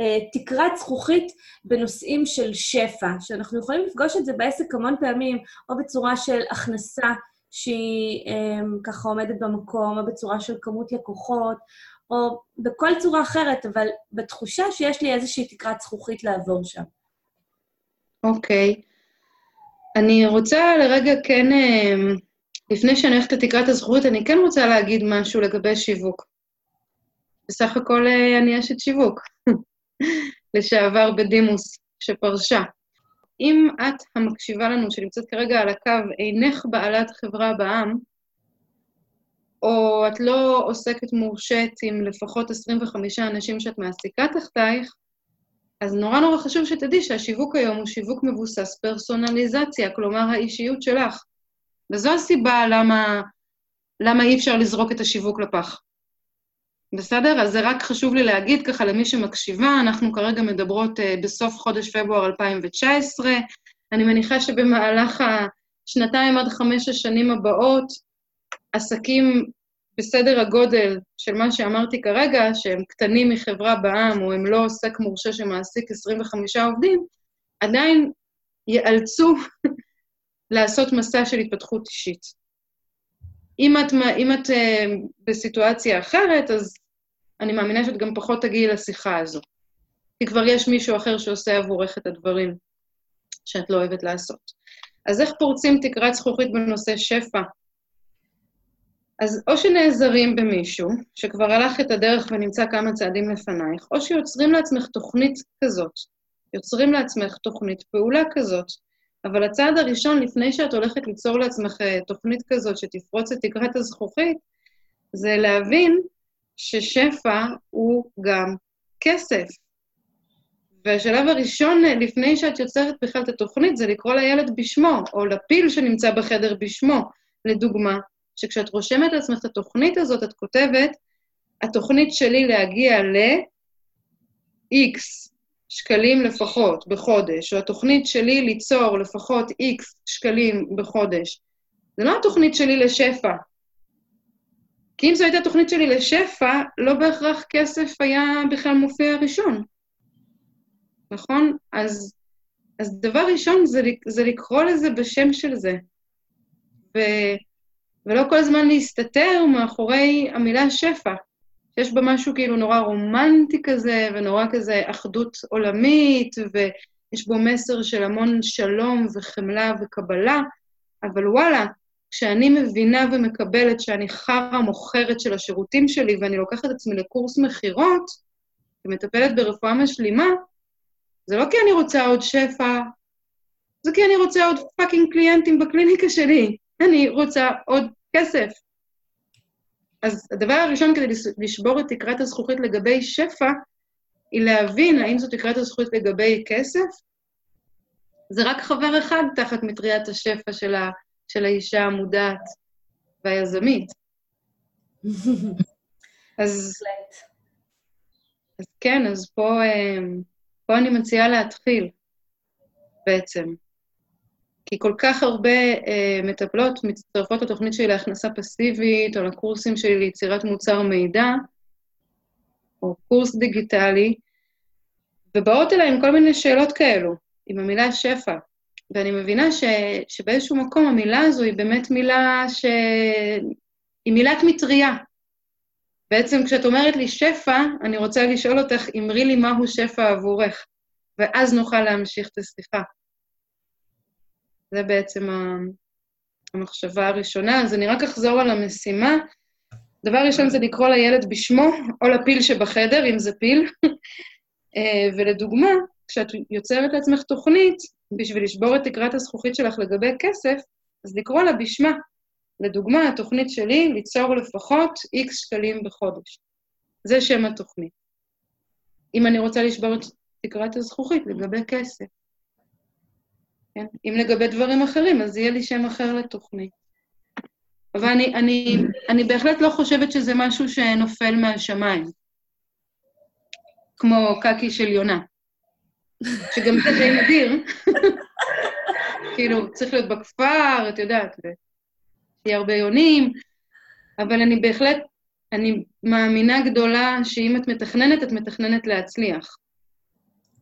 אה, תקרת זכוכית בנושאים של שפע, שאנחנו יכולים לפגוש את זה בעסק המון פעמים, או בצורה של הכנסה שהיא אה, ככה עומדת במקום, או בצורה של כמות לקוחות, או בכל צורה אחרת, אבל בתחושה שיש לי איזושהי תקרת זכוכית לעבור שם.
אוקיי. Okay. אני רוצה לרגע כן, אה, לפני שאני הולכת לתקרת הזכוכית, אני כן רוצה להגיד משהו לגבי שיווק. בסך הכל אה, אני אשת שיווק, לשעבר בדימוס, שפרשה. אם את המקשיבה לנו, שנמצאת כרגע על הקו, אינך בעלת חברה בעם, או את לא עוסקת מורשית עם לפחות 25 אנשים שאת מעסיקה תחתייך, אז נורא נורא חשוב שתדעי שהשיווק היום הוא שיווק מבוסס פרסונליזציה, כלומר האישיות שלך. וזו הסיבה למה, למה אי אפשר לזרוק את השיווק לפח. בסדר? אז זה רק חשוב לי להגיד ככה למי שמקשיבה, אנחנו כרגע מדברות uh, בסוף חודש פברואר 2019. אני מניחה שבמהלך השנתיים עד חמש השנים הבאות, עסקים בסדר הגודל של מה שאמרתי כרגע, שהם קטנים מחברה בעם, או הם לא עוסק מורשה שמעסיק 25 עובדים, עדיין ייאלצו לעשות מסע של התפתחות אישית. אם את, אם את uh, בסיטואציה אחרת, אז אני מאמינה שאת גם פחות תגיעי לשיחה הזו. כי כבר יש מישהו אחר שעושה עבורך את הדברים שאת לא אוהבת לעשות. אז איך פורצים תקרת זכוכית בנושא שפע? אז או שנעזרים במישהו שכבר הלך את הדרך ונמצא כמה צעדים לפנייך, או שיוצרים לעצמך תוכנית כזאת. יוצרים לעצמך תוכנית פעולה כזאת. אבל הצעד הראשון, לפני שאת הולכת ליצור לעצמך אה, תוכנית כזאת שתפרוץ את תקרת הזכוכית, זה להבין ששפע הוא גם כסף. והשלב הראשון, אה, לפני שאת יוצרת בכלל את התוכנית, זה לקרוא לילד בשמו, או לפיל שנמצא בחדר בשמו. לדוגמה, שכשאת רושמת לעצמך את התוכנית הזאת, את כותבת, התוכנית שלי להגיע ל-X שקלים לפחות בחודש, או התוכנית שלי ליצור לפחות X שקלים בחודש. זה לא התוכנית שלי לשפע. כי אם זו הייתה תוכנית שלי לשפע, לא בהכרח כסף היה בכלל מופיע ראשון. נכון? אז, אז דבר ראשון זה, זה לקרוא לזה בשם של זה. ו... ולא כל הזמן להסתתר מאחורי המילה שפע, שיש בה משהו כאילו נורא רומנטי כזה, ונורא כזה אחדות עולמית, ויש בו מסר של המון שלום וחמלה וקבלה, אבל וואלה, כשאני מבינה ומקבלת שאני חרא מוכרת של השירותים שלי, ואני לוקחת את עצמי לקורס מכירות, ומטפלת ברפואה משלימה, זה לא כי אני רוצה עוד שפע, זה כי אני רוצה עוד fucking קליינטים בקליניקה שלי. אני רוצה עוד כסף. אז הדבר הראשון כדי לשבור את תקרת הזכוכית לגבי שפע, היא להבין האם זו תקרת הזכוכית לגבי כסף. זה רק חבר אחד תחת מטריית השפע של, ה, של האישה המודעת והיזמית. אז, אז כן, אז פה, אה, פה אני מציעה להתחיל, בעצם. כי כל כך הרבה אה, מטפלות מצטרפות לתוכנית שלי להכנסה פסיבית, או לקורסים שלי ליצירת מוצר מידע, או קורס דיגיטלי, ובאות אליי עם כל מיני שאלות כאלו, עם המילה שפע. ואני מבינה ש, שבאיזשהו מקום המילה הזו היא באמת מילה ש... היא מילת מטריה. בעצם כשאת אומרת לי שפע, אני רוצה לשאול אותך, אמרי לי מהו שפע עבורך, ואז נוכל להמשיך את השיחה. זה בעצם המחשבה הראשונה. אז אני רק אחזור על המשימה. דבר ראשון זה לקרוא לילד בשמו, או לפיל שבחדר, אם זה פיל. אה, ולדוגמה, כשאת יוצרת לעצמך תוכנית בשביל לשבור את תקרת הזכוכית שלך לגבי כסף, אז לקרוא לה בשמה. לדוגמה, התוכנית שלי, ליצור לפחות איקס שקלים בחודש. זה שם התוכנית. אם אני רוצה לשבור את תקרת הזכוכית לגבי כסף. כן? אם לגבי דברים אחרים, אז יהיה לי שם אחר לתוכנית. אבל אני, אני, אני בהחלט לא חושבת שזה משהו שנופל מהשמיים, כמו קקי של יונה, שגם זה די נדיר. כאילו, צריך להיות בכפר, את יודעת, שיהיה הרבה יונים, אבל אני בהחלט, אני מאמינה גדולה שאם את מתכננת, את מתכננת להצליח.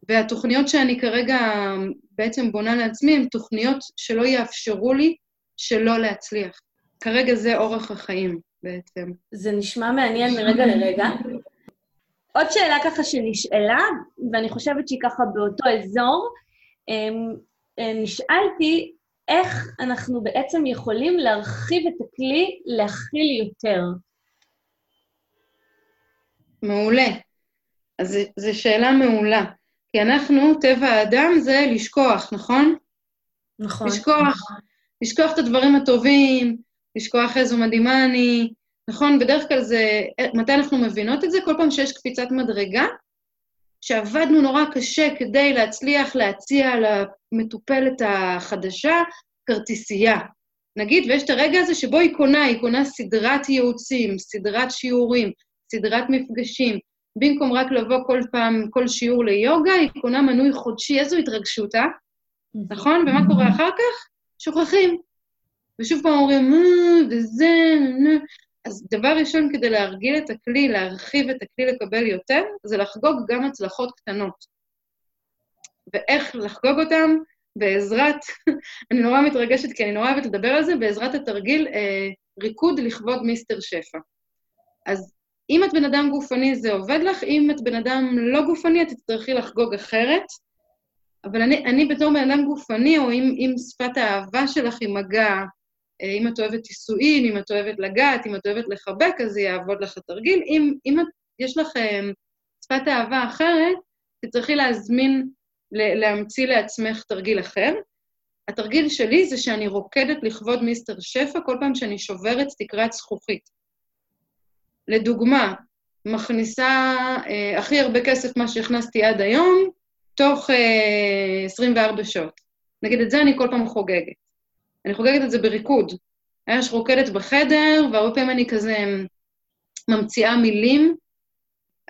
והתוכניות שאני כרגע בעצם בונה לעצמי הן תוכניות שלא יאפשרו לי שלא להצליח. כרגע זה אורח החיים בעצם.
זה נשמע מעניין מרגע לרגע. עוד שאלה ככה שנשאלה, ואני חושבת שהיא ככה באותו אזור, אמ, אה, נשאלתי איך אנחנו בעצם יכולים להרחיב את הכלי להכיל יותר.
מעולה. אז זו שאלה מעולה. כי אנחנו, טבע האדם זה לשכוח, נכון?
נכון.
לשכוח, לשכוח את הדברים הטובים, לשכוח איזו מדהימה אני, נכון? בדרך כלל זה, מתי אנחנו מבינות את זה? כל פעם שיש קפיצת מדרגה, שעבדנו נורא קשה כדי להצליח להציע למטופלת החדשה כרטיסייה. נגיד, ויש את הרגע הזה שבו היא קונה, היא קונה סדרת ייעוצים, סדרת שיעורים, סדרת מפגשים, במקום רק לבוא כל פעם, כל שיעור ליוגה, היא קונה מנוי חודשי, איזו התרגשות, אה? נכון? ומה קורה אחר כך? שוכחים. ושוב פעם אומרים, אה, וזה, נה. אז דבר ראשון, כדי להרגיל את הכלי, להרחיב את הכלי לקבל יותר, זה לחגוג גם הצלחות קטנות. ואיך לחגוג אותן? בעזרת, אני נורא מתרגשת כי אני נורא אוהבת לדבר על זה, בעזרת התרגיל אה, ריקוד לכבוד מיסטר שפע. אז אם את בן אדם גופני זה עובד לך, אם את בן אדם לא גופני את תצטרכי לחגוג אחרת, אבל אני, אני בתור בן אדם גופני, או אם, אם שפת האהבה שלך היא מגע, אה, אם את אוהבת עיסויים, אם את אוהבת לגעת, אם את אוהבת לחבק, אז זה יעבוד לך התרגיל. אם, אם את, יש לך אה, שפת אהבה אחרת, תצטרכי להזמין, להמציא לעצמך תרגיל אחר. התרגיל שלי זה שאני רוקדת לכבוד מיסטר שפע כל פעם שאני שוברת תקרת זכוכית. לדוגמה, מכניסה אה, הכי הרבה כסף מה שהכנסתי עד היום, תוך אה, 24 שעות. נגיד, את זה אני כל פעם חוגגת. אני חוגגת את זה בריקוד. יש רוקדת בחדר, והרבה פעמים אני כזה ממציאה מילים.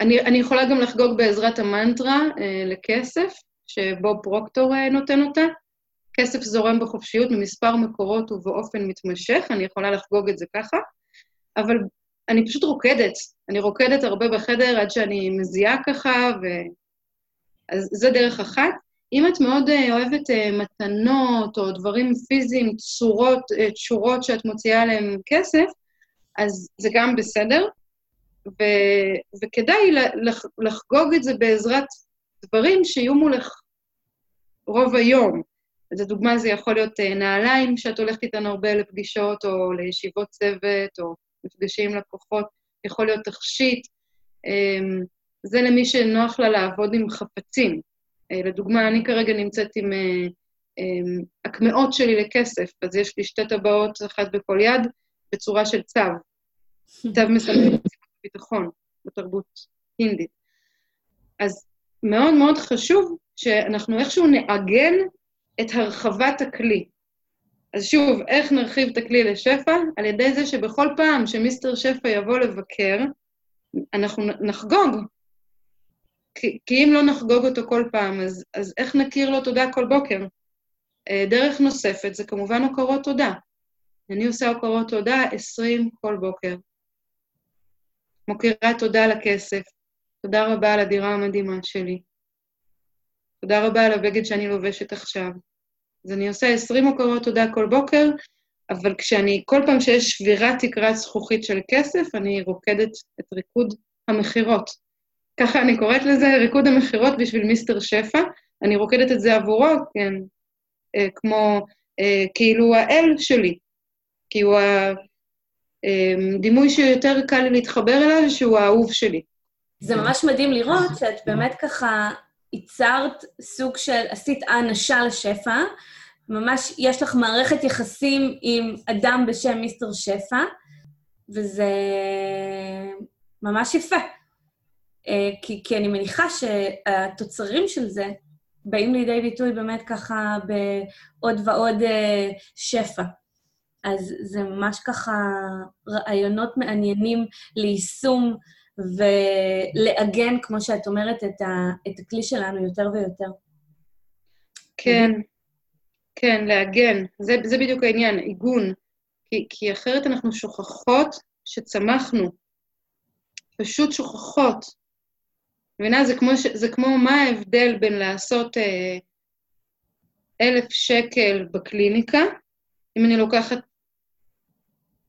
אני, אני יכולה גם לחגוג בעזרת המנטרה אה, לכסף, שבוב פרוקטור אה, נותן אותה. כסף זורם בחופשיות ממספר מקורות ובאופן מתמשך, אני יכולה לחגוג את זה ככה, אבל אני פשוט רוקדת. אני רוקדת הרבה בחדר עד שאני מזיעה ככה, ו... אז זה דרך אחת. אם את מאוד אה, אוהבת אה, מתנות או דברים פיזיים, צורות, אה, צורות שאת מוציאה עליהן כסף, אז זה גם בסדר. ו... וכדאי לח... לחגוג את זה בעזרת דברים שיהיו מולך רוב היום. אז לדוגמה, זה יכול להיות נעליים שאת הולכת איתן הרבה לפגישות, או לישיבות צוות, או מפגשים עם לקוחות, יכול להיות תכשיט. אמ, זה למי שנוח לה לעבוד עם חפצים. אה, לדוגמה, אני כרגע נמצאת עם אה, אמ, הקמעות שלי לכסף, אז יש לי שתי טבעות, אחת בכל יד, בצורה של צו. צו מסמל ביטחון בתרבות הינדית. אז מאוד מאוד חשוב שאנחנו איכשהו נעגן את הרחבת הכלי. אז שוב, איך נרחיב את הכלי לשפע? על ידי זה שבכל פעם שמיסטר שפע יבוא לבקר, אנחנו נחגוג. כי, כי אם לא נחגוג אותו כל פעם, אז, אז איך נכיר לו תודה כל בוקר? אה, דרך נוספת זה כמובן הוקרות תודה. אני עושה הוקרות תודה 20 כל בוקר. מוקירה תודה על הכסף, תודה רבה על הדירה המדהימה שלי, תודה רבה על הבגד שאני לובשת עכשיו. אז אני עושה 20 הוקרות תודה כל בוקר, אבל כשאני, כל פעם שיש שבירת תקרת זכוכית של כסף, אני רוקדת את ריקוד המכירות. ככה אני קוראת לזה, ריקוד המכירות בשביל מיסטר שפע. אני רוקדת את זה עבורו, כן, אה, כמו, אה, כאילו האל שלי, כי הוא הדימוי אה, שיותר קל לי להתחבר אליו, שהוא האהוב שלי.
זה ממש מדהים לראות שאת באמת ככה ייצרת סוג של, עשית האנשה לשפע, ממש יש לך מערכת יחסים עם אדם בשם מיסטר שפע, וזה ממש יפה. אה, כי, כי אני מניחה שהתוצרים של זה באים לידי ביטוי באמת ככה בעוד ועוד אה, שפע. אז זה ממש ככה רעיונות מעניינים ליישום ולעגן, כמו שאת אומרת, את, ה, את הכלי שלנו יותר ויותר.
כן, כן, לעגן. זה, זה בדיוק העניין, עיגון. כי, כי אחרת אנחנו שוכחות שצמחנו. פשוט שוכחות. מבינה? זה זה כמו מה ההבדל בין לעשות אה, אלף שקל בקליניקה, אם אני לוקחת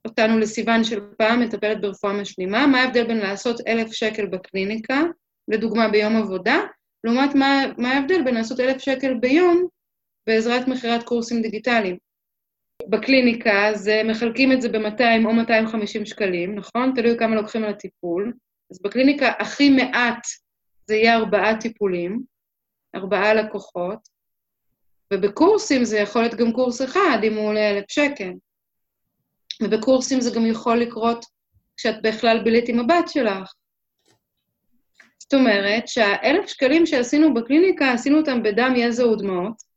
אותנו לסיוון של פעם, מטפלת ברפואה משלימה, מה ההבדל בין לעשות אלף שקל בקליניקה, לדוגמה ביום עבודה, לעומת מה, מה ההבדל בין לעשות אלף שקל ביום בעזרת מכירת קורסים דיגיטליים. בקליניקה, אז מחלקים את זה ב-200 או 250 שקלים, נכון? תלוי כמה לוקחים על הטיפול. אז בקליניקה הכי מעט זה יהיה ארבעה טיפולים, ארבעה לקוחות, ובקורסים זה יכול להיות גם קורס אחד, אם הוא עולה אלף שקל. ובקורסים זה גם יכול לקרות כשאת בכלל בילית עם הבת שלך. זאת אומרת שהאלף שקלים שעשינו בקליניקה, עשינו אותם בדם, יזע ודמעות,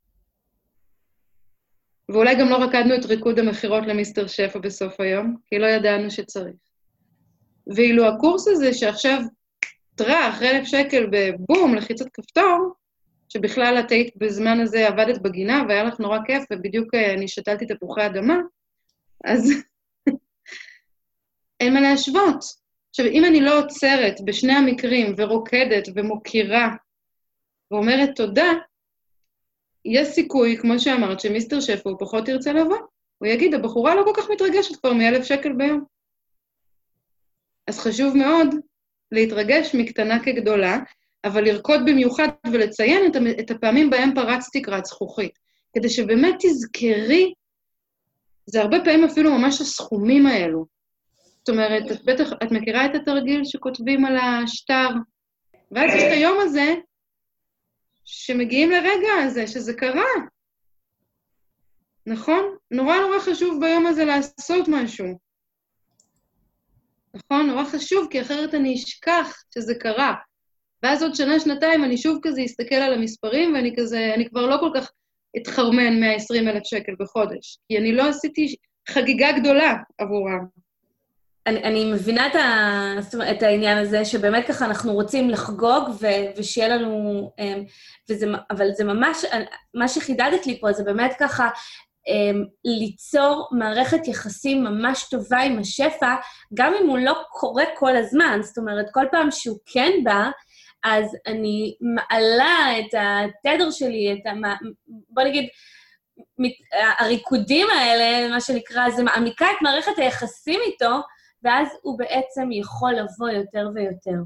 ואולי גם לא רקדנו את ריקוד המכירות למיסטר שפע בסוף היום, כי לא ידענו שצריך. ואילו הקורס הזה שעכשיו טראח, אלף שקל בבום, לחיצת כפתור, שבכלל את היית בזמן הזה, עבדת בגינה והיה לך נורא כיף, ובדיוק אה, אני שתלתי תפוחי אדמה, אז אין מה להשוות. עכשיו, אם אני לא עוצרת בשני המקרים ורוקדת ומוקירה ואומרת תודה, יש סיכוי, כמו שאמרת, שמיסטר שפו הוא פחות ירצה לבוא. הוא יגיד, הבחורה לא כל כך מתרגשת כבר מאלף שקל ביום. אז חשוב מאוד להתרגש מקטנה כגדולה, אבל לרקוד במיוחד ולציין את הפעמים בהם פרצת תקרת זכוכית, כדי שבאמת תזכרי, זה הרבה פעמים אפילו ממש הסכומים האלו. זאת אומרת, את בטח, את מכירה את התרגיל שכותבים על השטר, ואז יש את היום הזה, שמגיעים לרגע הזה, שזה קרה. נכון? נורא נורא חשוב ביום הזה לעשות משהו. נכון? נורא חשוב, כי אחרת אני אשכח שזה קרה. ואז עוד שנה, שנתיים, אני שוב כזה אסתכל על המספרים, ואני כזה, אני כבר לא כל כך אתחרמן 120 אלף שקל בחודש, כי אני לא עשיתי חגיגה גדולה עבורם.
אני, אני מבינה את, ה, את העניין הזה, שבאמת ככה אנחנו רוצים לחגוג ו, ושיהיה לנו... אמ, וזה, אבל זה ממש, מה שחידדת לי פה זה באמת ככה אמ, ליצור מערכת יחסים ממש טובה עם השפע, גם אם הוא לא קורה כל הזמן. זאת אומרת, כל פעם שהוא כן בא, אז אני מעלה את התדר שלי, את ה... בוא נגיד, הריקודים האלה, מה שנקרא, זה מעמיקה את מערכת היחסים איתו, ואז הוא בעצם יכול לבוא יותר ויותר.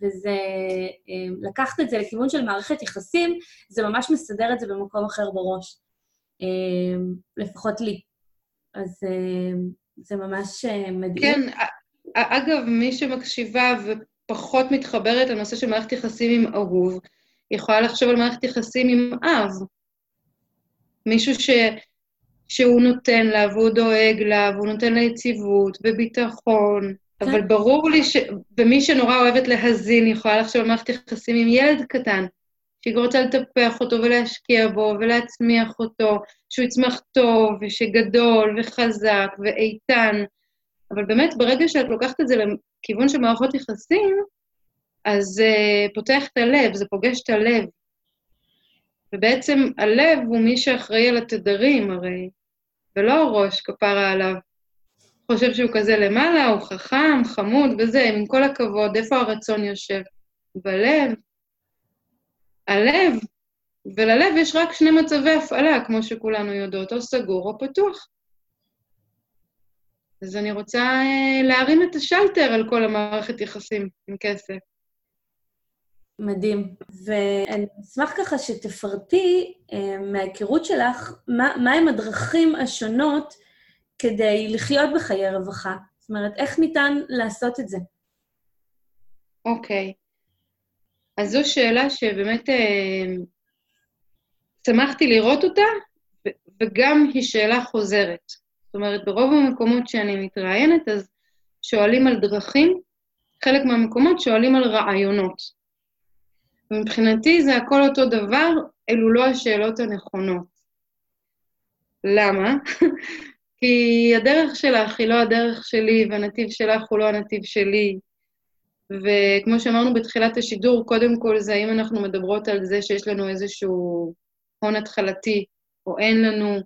וזה, אמ, לקחת את זה לכיוון של מערכת יחסים, זה ממש מסדר את זה במקום אחר בראש. אמ, לפחות לי. אז אמ, זה ממש אה, מדהים.
כן, אגב, מי שמקשיבה ופחות מתחברת לנושא של מערכת יחסים עם אהוב, יכולה לחשוב על מערכת יחסים עם אב. מישהו ש... שהוא נותן לה והוא דואג לה והוא נותן לה יציבות וביטחון, כן. אבל ברור לי ש... ומי שנורא אוהבת להזין יכולה לחשוב על מערכת יחסים עם ילד קטן, שהיא רוצה לטפח אותו ולהשקיע בו ולהצמיח אותו, שהוא יצמח טוב ושגדול וחזק ואיתן. אבל באמת, ברגע שאת לוקחת את זה לכיוון של מערכות יחסים, אז זה פותח את הלב, זה פוגש את הלב. ובעצם הלב הוא מי שאחראי על התדרים הרי, ולא הראש, כפרה עליו. חושב שהוא כזה למעלה, הוא חכם, חמוד וזה, עם כל הכבוד, איפה הרצון יושב? בלב. הלב, וללב יש רק שני מצבי הפעלה, כמו שכולנו יודעות, או סגור או פתוח. אז אני רוצה אה, להרים את השלטר על כל המערכת יחסים עם כסף.
מדהים. ואני אשמח ככה שתפרטי אה, מההיכרות שלך, מה, מהם הדרכים השונות כדי לחיות בחיי רווחה. זאת אומרת, איך ניתן לעשות את זה?
אוקיי. אז זו שאלה שבאמת אה, שמחתי לראות אותה, וגם היא שאלה חוזרת. זאת אומרת, ברוב המקומות שאני מתראיינת, אז שואלים על דרכים, חלק מהמקומות שואלים על רעיונות. ומבחינתי זה הכל אותו דבר, אלו לא השאלות הנכונות. למה? כי הדרך שלך היא לא הדרך שלי, והנתיב שלך הוא לא הנתיב שלי. וכמו שאמרנו בתחילת השידור, קודם כל זה האם אנחנו מדברות על זה שיש לנו איזשהו הון התחלתי, או אין לנו,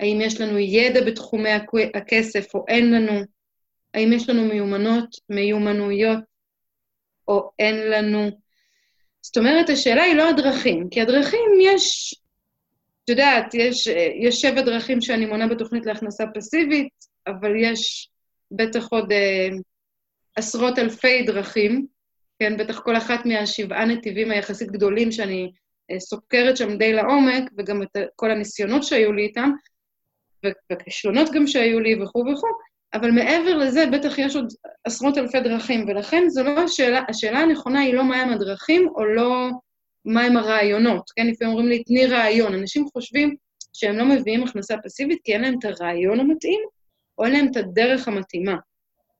האם יש לנו ידע בתחומי הכסף, או אין לנו, האם יש לנו מיומנות, מיומנויות, או אין לנו. זאת אומרת, השאלה היא לא הדרכים, כי הדרכים יש, את יודעת, יש, יש שבע דרכים שאני מונה בתוכנית להכנסה פסיבית, אבל יש בטח עוד אה, עשרות אלפי דרכים, כן, בטח כל אחת מהשבעה נתיבים היחסית גדולים שאני אה, סוקרת שם די לעומק, וגם את כל הניסיונות שהיו לי איתם, והכישלונות גם שהיו לי וכו' וכו', אבל מעבר לזה, בטח יש עוד עשרות אלפי דרכים, ולכן זו לא השאלה, השאלה הנכונה היא לא מהם הדרכים, או לא מהם הרעיונות, כן? לפעמים אומרים לי, תני רעיון. אנשים חושבים שהם לא מביאים הכנסה פסיבית כי אין להם את הרעיון המתאים, או אין להם את הדרך המתאימה.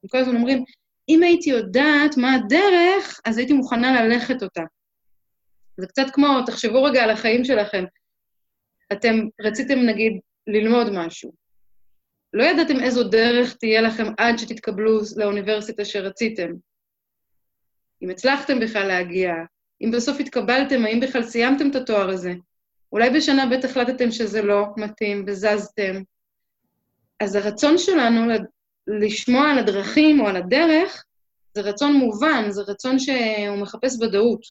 הם כל הזמן אומרים, אם הייתי יודעת מה הדרך, אז הייתי מוכנה ללכת אותה. זה קצת כמו, תחשבו רגע על החיים שלכם. אתם רציתם, נגיד, ללמוד משהו. לא ידעתם איזו דרך תהיה לכם עד שתתקבלו לאוניברסיטה שרציתם. אם הצלחתם בכלל להגיע, אם בסוף התקבלתם, האם בכלל סיימתם את התואר הזה. אולי בשנה ב' החלטתם שזה לא מתאים וזזתם. אז הרצון שלנו לשמוע על הדרכים או על הדרך, זה רצון מובן, זה רצון שהוא מחפש ודאות.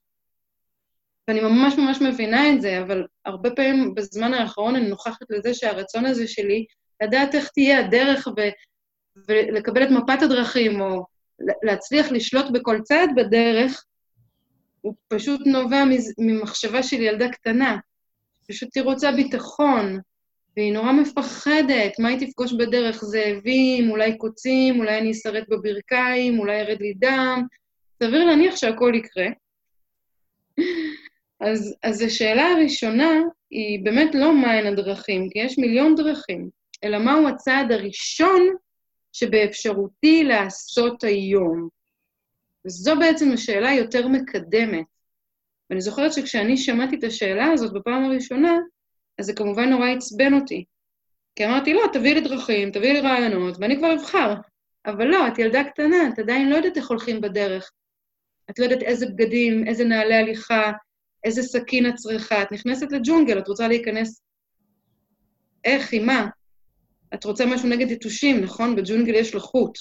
ואני ממש ממש מבינה את זה, אבל הרבה פעמים בזמן האחרון אני נוכחת לזה שהרצון הזה שלי לדעת איך תהיה הדרך ו, ולקבל את מפת הדרכים, או להצליח לשלוט בכל צעד בדרך, הוא פשוט נובע ממחשבה של ילדה קטנה. פשוט היא רוצה ביטחון, והיא נורא מפחדת, מה היא תפגוש בדרך? זאבים, אולי קוצים, אולי אני אשרט בברכיים, אולי ירד לי דם. סביר להניח שהכל יקרה. אז, אז השאלה הראשונה היא באמת לא מהן הדרכים, כי יש מיליון דרכים. אלא מהו הצעד הראשון שבאפשרותי לעשות היום. וזו בעצם השאלה יותר מקדמת. ואני זוכרת שכשאני שמעתי את השאלה הזאת בפעם הראשונה, אז זה כמובן נורא עצבן אותי. כי אמרתי, לא, תביאי לי דרכים, תביאי לי רעיונות, ואני כבר אבחר. אבל לא, את ילדה קטנה, את עדיין לא יודעת איך הולכים בדרך. את לא יודעת איזה בגדים, איזה נעלי הליכה, איזה סכין את צריכה. את נכנסת לג'ונגל, את רוצה להיכנס... איך, עם מה? את רוצה משהו נגד יתושים, נכון? בג'ונגל יש לחות.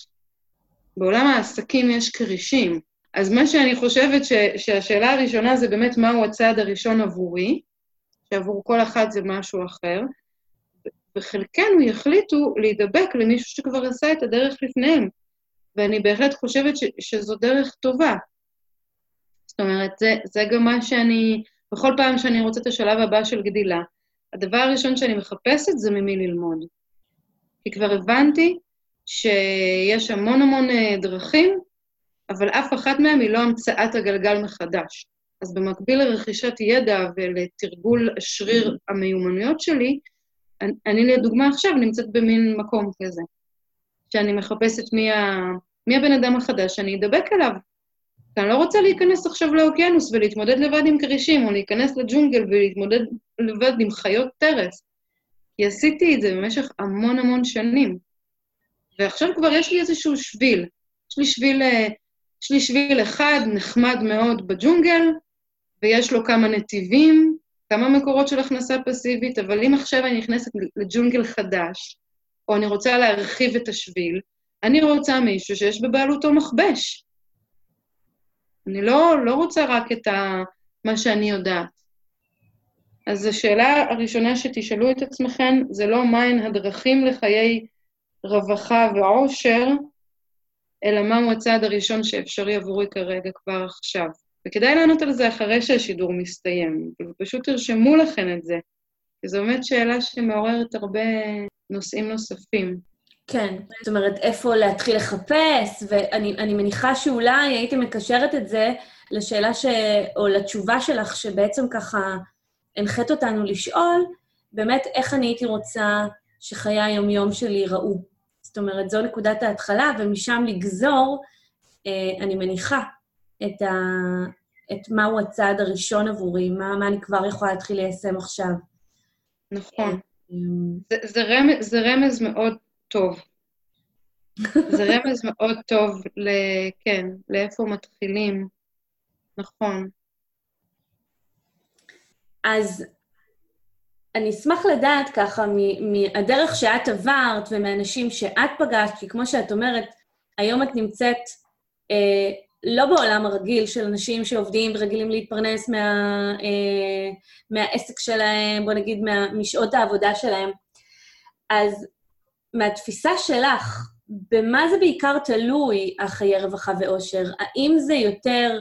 בעולם העסקים יש כרישים. אז מה שאני חושבת ש, שהשאלה הראשונה זה באמת מהו הצעד הראשון עבורי, שעבור כל אחד זה משהו אחר, וחלקנו יחליטו להידבק למישהו שכבר עשה את הדרך לפניהם. ואני בהחלט חושבת ש, שזו דרך טובה. זאת אומרת, זה, זה גם מה שאני, בכל פעם שאני רוצה את השלב הבא של גדילה, הדבר הראשון שאני מחפשת זה ממי ללמוד. כי כבר הבנתי שיש המון המון אה, דרכים, אבל אף אחת מהן היא לא המצאת הגלגל מחדש. אז במקביל לרכישת ידע ולתרגול שריר המיומנויות שלי, אני לדוגמה עכשיו נמצאת במין מקום כזה, שאני מחפשת מי, ה... מי הבן אדם החדש שאני אדבק אליו. כי אני לא רוצה להיכנס עכשיו לאוקיינוס ולהתמודד לבד עם כרישים, או להיכנס לג'ונגל ולהתמודד לבד עם חיות טרף. כי עשיתי את זה במשך המון המון שנים. ועכשיו כבר יש לי איזשהו שביל. יש לי שביל uh, יש לי שביל אחד נחמד מאוד בג'ונגל, ויש לו כמה נתיבים, כמה מקורות של הכנסה פסיבית, אבל אם עכשיו אני נכנסת לג'ונגל חדש, או אני רוצה להרחיב את השביל, אני רוצה מישהו שיש בבעלותו מכבש. אני לא, לא רוצה רק את ה, מה שאני יודעת. אז השאלה הראשונה שתשאלו את עצמכם, זה לא מהן הדרכים לחיי רווחה ועושר, אלא מהו הצעד הראשון שאפשרי עבורי כרגע כבר עכשיו. וכדאי לענות על זה אחרי שהשידור מסתיים, ופשוט תרשמו לכם את זה, כי זו באמת שאלה שמעוררת הרבה נושאים נוספים.
כן, זאת אומרת, איפה להתחיל לחפש, ואני מניחה שאולי הייתי מקשרת את זה לשאלה ש... או לתשובה שלך, שבעצם ככה הנחית אותנו לשאול, באמת, איך אני הייתי רוצה שחיי היום-יום שלי ייראו. זאת אומרת, זו נקודת ההתחלה, ומשם לגזור, אה, אני מניחה, את, ה... את מהו הצעד הראשון עבורי, מה, מה אני כבר יכולה להתחיל ליישם עכשיו.
נכון. אה, זה, זה, רמז, זה רמז מאוד טוב. זה רמז מאוד טוב, ל... כן, לאיפה מתחילים. נכון.
אז אני אשמח לדעת ככה מהדרך שאת עברת ומהאנשים שאת פגשת, כי כמו שאת אומרת, היום את נמצאת אה, לא בעולם הרגיל של אנשים שעובדים ורגילים להתפרנס מה, אה, מהעסק שלהם, בוא נגיד מה, משעות העבודה שלהם. אז מהתפיסה שלך, במה זה בעיקר תלוי, החיי רווחה ואושר? האם זה יותר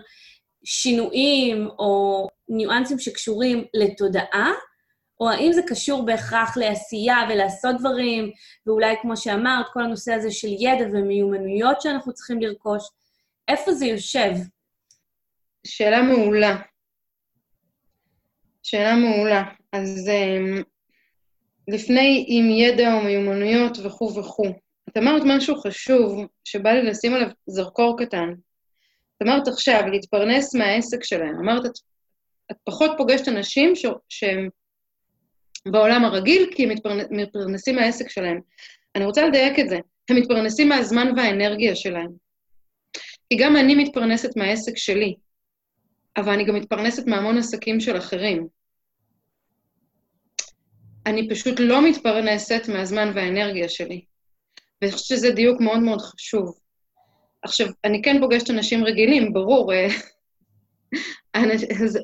שינויים או ניואנסים שקשורים לתודעה, או האם זה קשור בהכרח לעשייה ולעשות דברים, ואולי, כמו שאמרת, כל הנושא הזה של ידע ומיומנויות שאנחנו צריכים לרכוש, איפה זה יושב?
שאלה מעולה. שאלה מעולה. אז um, לפני עם ידע או מיומנויות וכו' וכו', את אמרת משהו חשוב שבא לי לשים עליו זרקור קטן. את אמרת עכשיו, להתפרנס מהעסק שלהם. אמרת, את, את פחות פוגשת אנשים ש, שהם בעולם הרגיל, כי הם מתפרנ, מתפרנסים מהעסק שלהם. אני רוצה לדייק את זה. הם מתפרנסים מהזמן והאנרגיה שלהם. כי גם אני מתפרנסת מהעסק שלי, אבל אני גם מתפרנסת מהמון עסקים של אחרים. אני פשוט לא מתפרנסת מהזמן והאנרגיה שלי. ואני חושבת שזה דיוק מאוד מאוד חשוב. עכשיו, אני כן פוגשת אנשים רגילים, ברור, אה,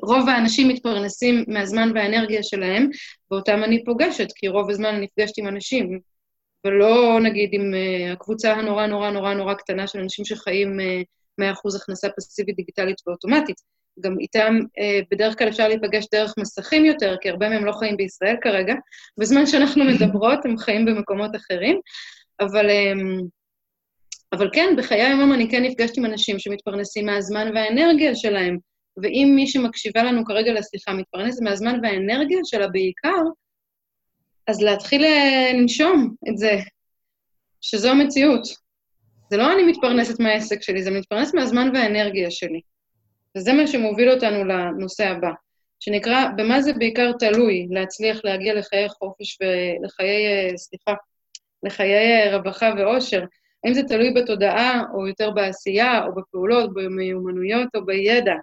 רוב האנשים מתפרנסים מהזמן והאנרגיה שלהם, ואותם אני פוגשת, כי רוב הזמן אני נפגשת עם אנשים, ולא נגיד עם uh, הקבוצה הנורא נורא נורא נורא קטנה של אנשים שחיים uh, 100% הכנסה פסיבית דיגיטלית ואוטומטית. גם איתם בדרך כלל אפשר להיפגש דרך מסכים יותר, כי הרבה מהם לא חיים בישראל כרגע. בזמן שאנחנו מדברות, הם חיים במקומות אחרים. אבל, um, אבל כן, בחיי היום אני כן נפגשת עם אנשים שמתפרנסים מהזמן והאנרגיה שלהם. ואם מי שמקשיבה לנו כרגע לשיחה מתפרנסת מהזמן והאנרגיה שלה בעיקר, אז להתחיל אה, לנשום את זה, שזו המציאות. זה לא אני מתפרנסת מהעסק שלי, זה מתפרנס מהזמן והאנרגיה שלי. וזה מה שמוביל אותנו לנושא הבא, שנקרא, במה זה בעיקר תלוי להצליח להגיע לחיי חופש ולחיי, אה, סליחה, לחיי אה, רווחה ואושר. האם זה תלוי בתודעה, או יותר בעשייה, או בפעולות, במיומנויות, או בידע?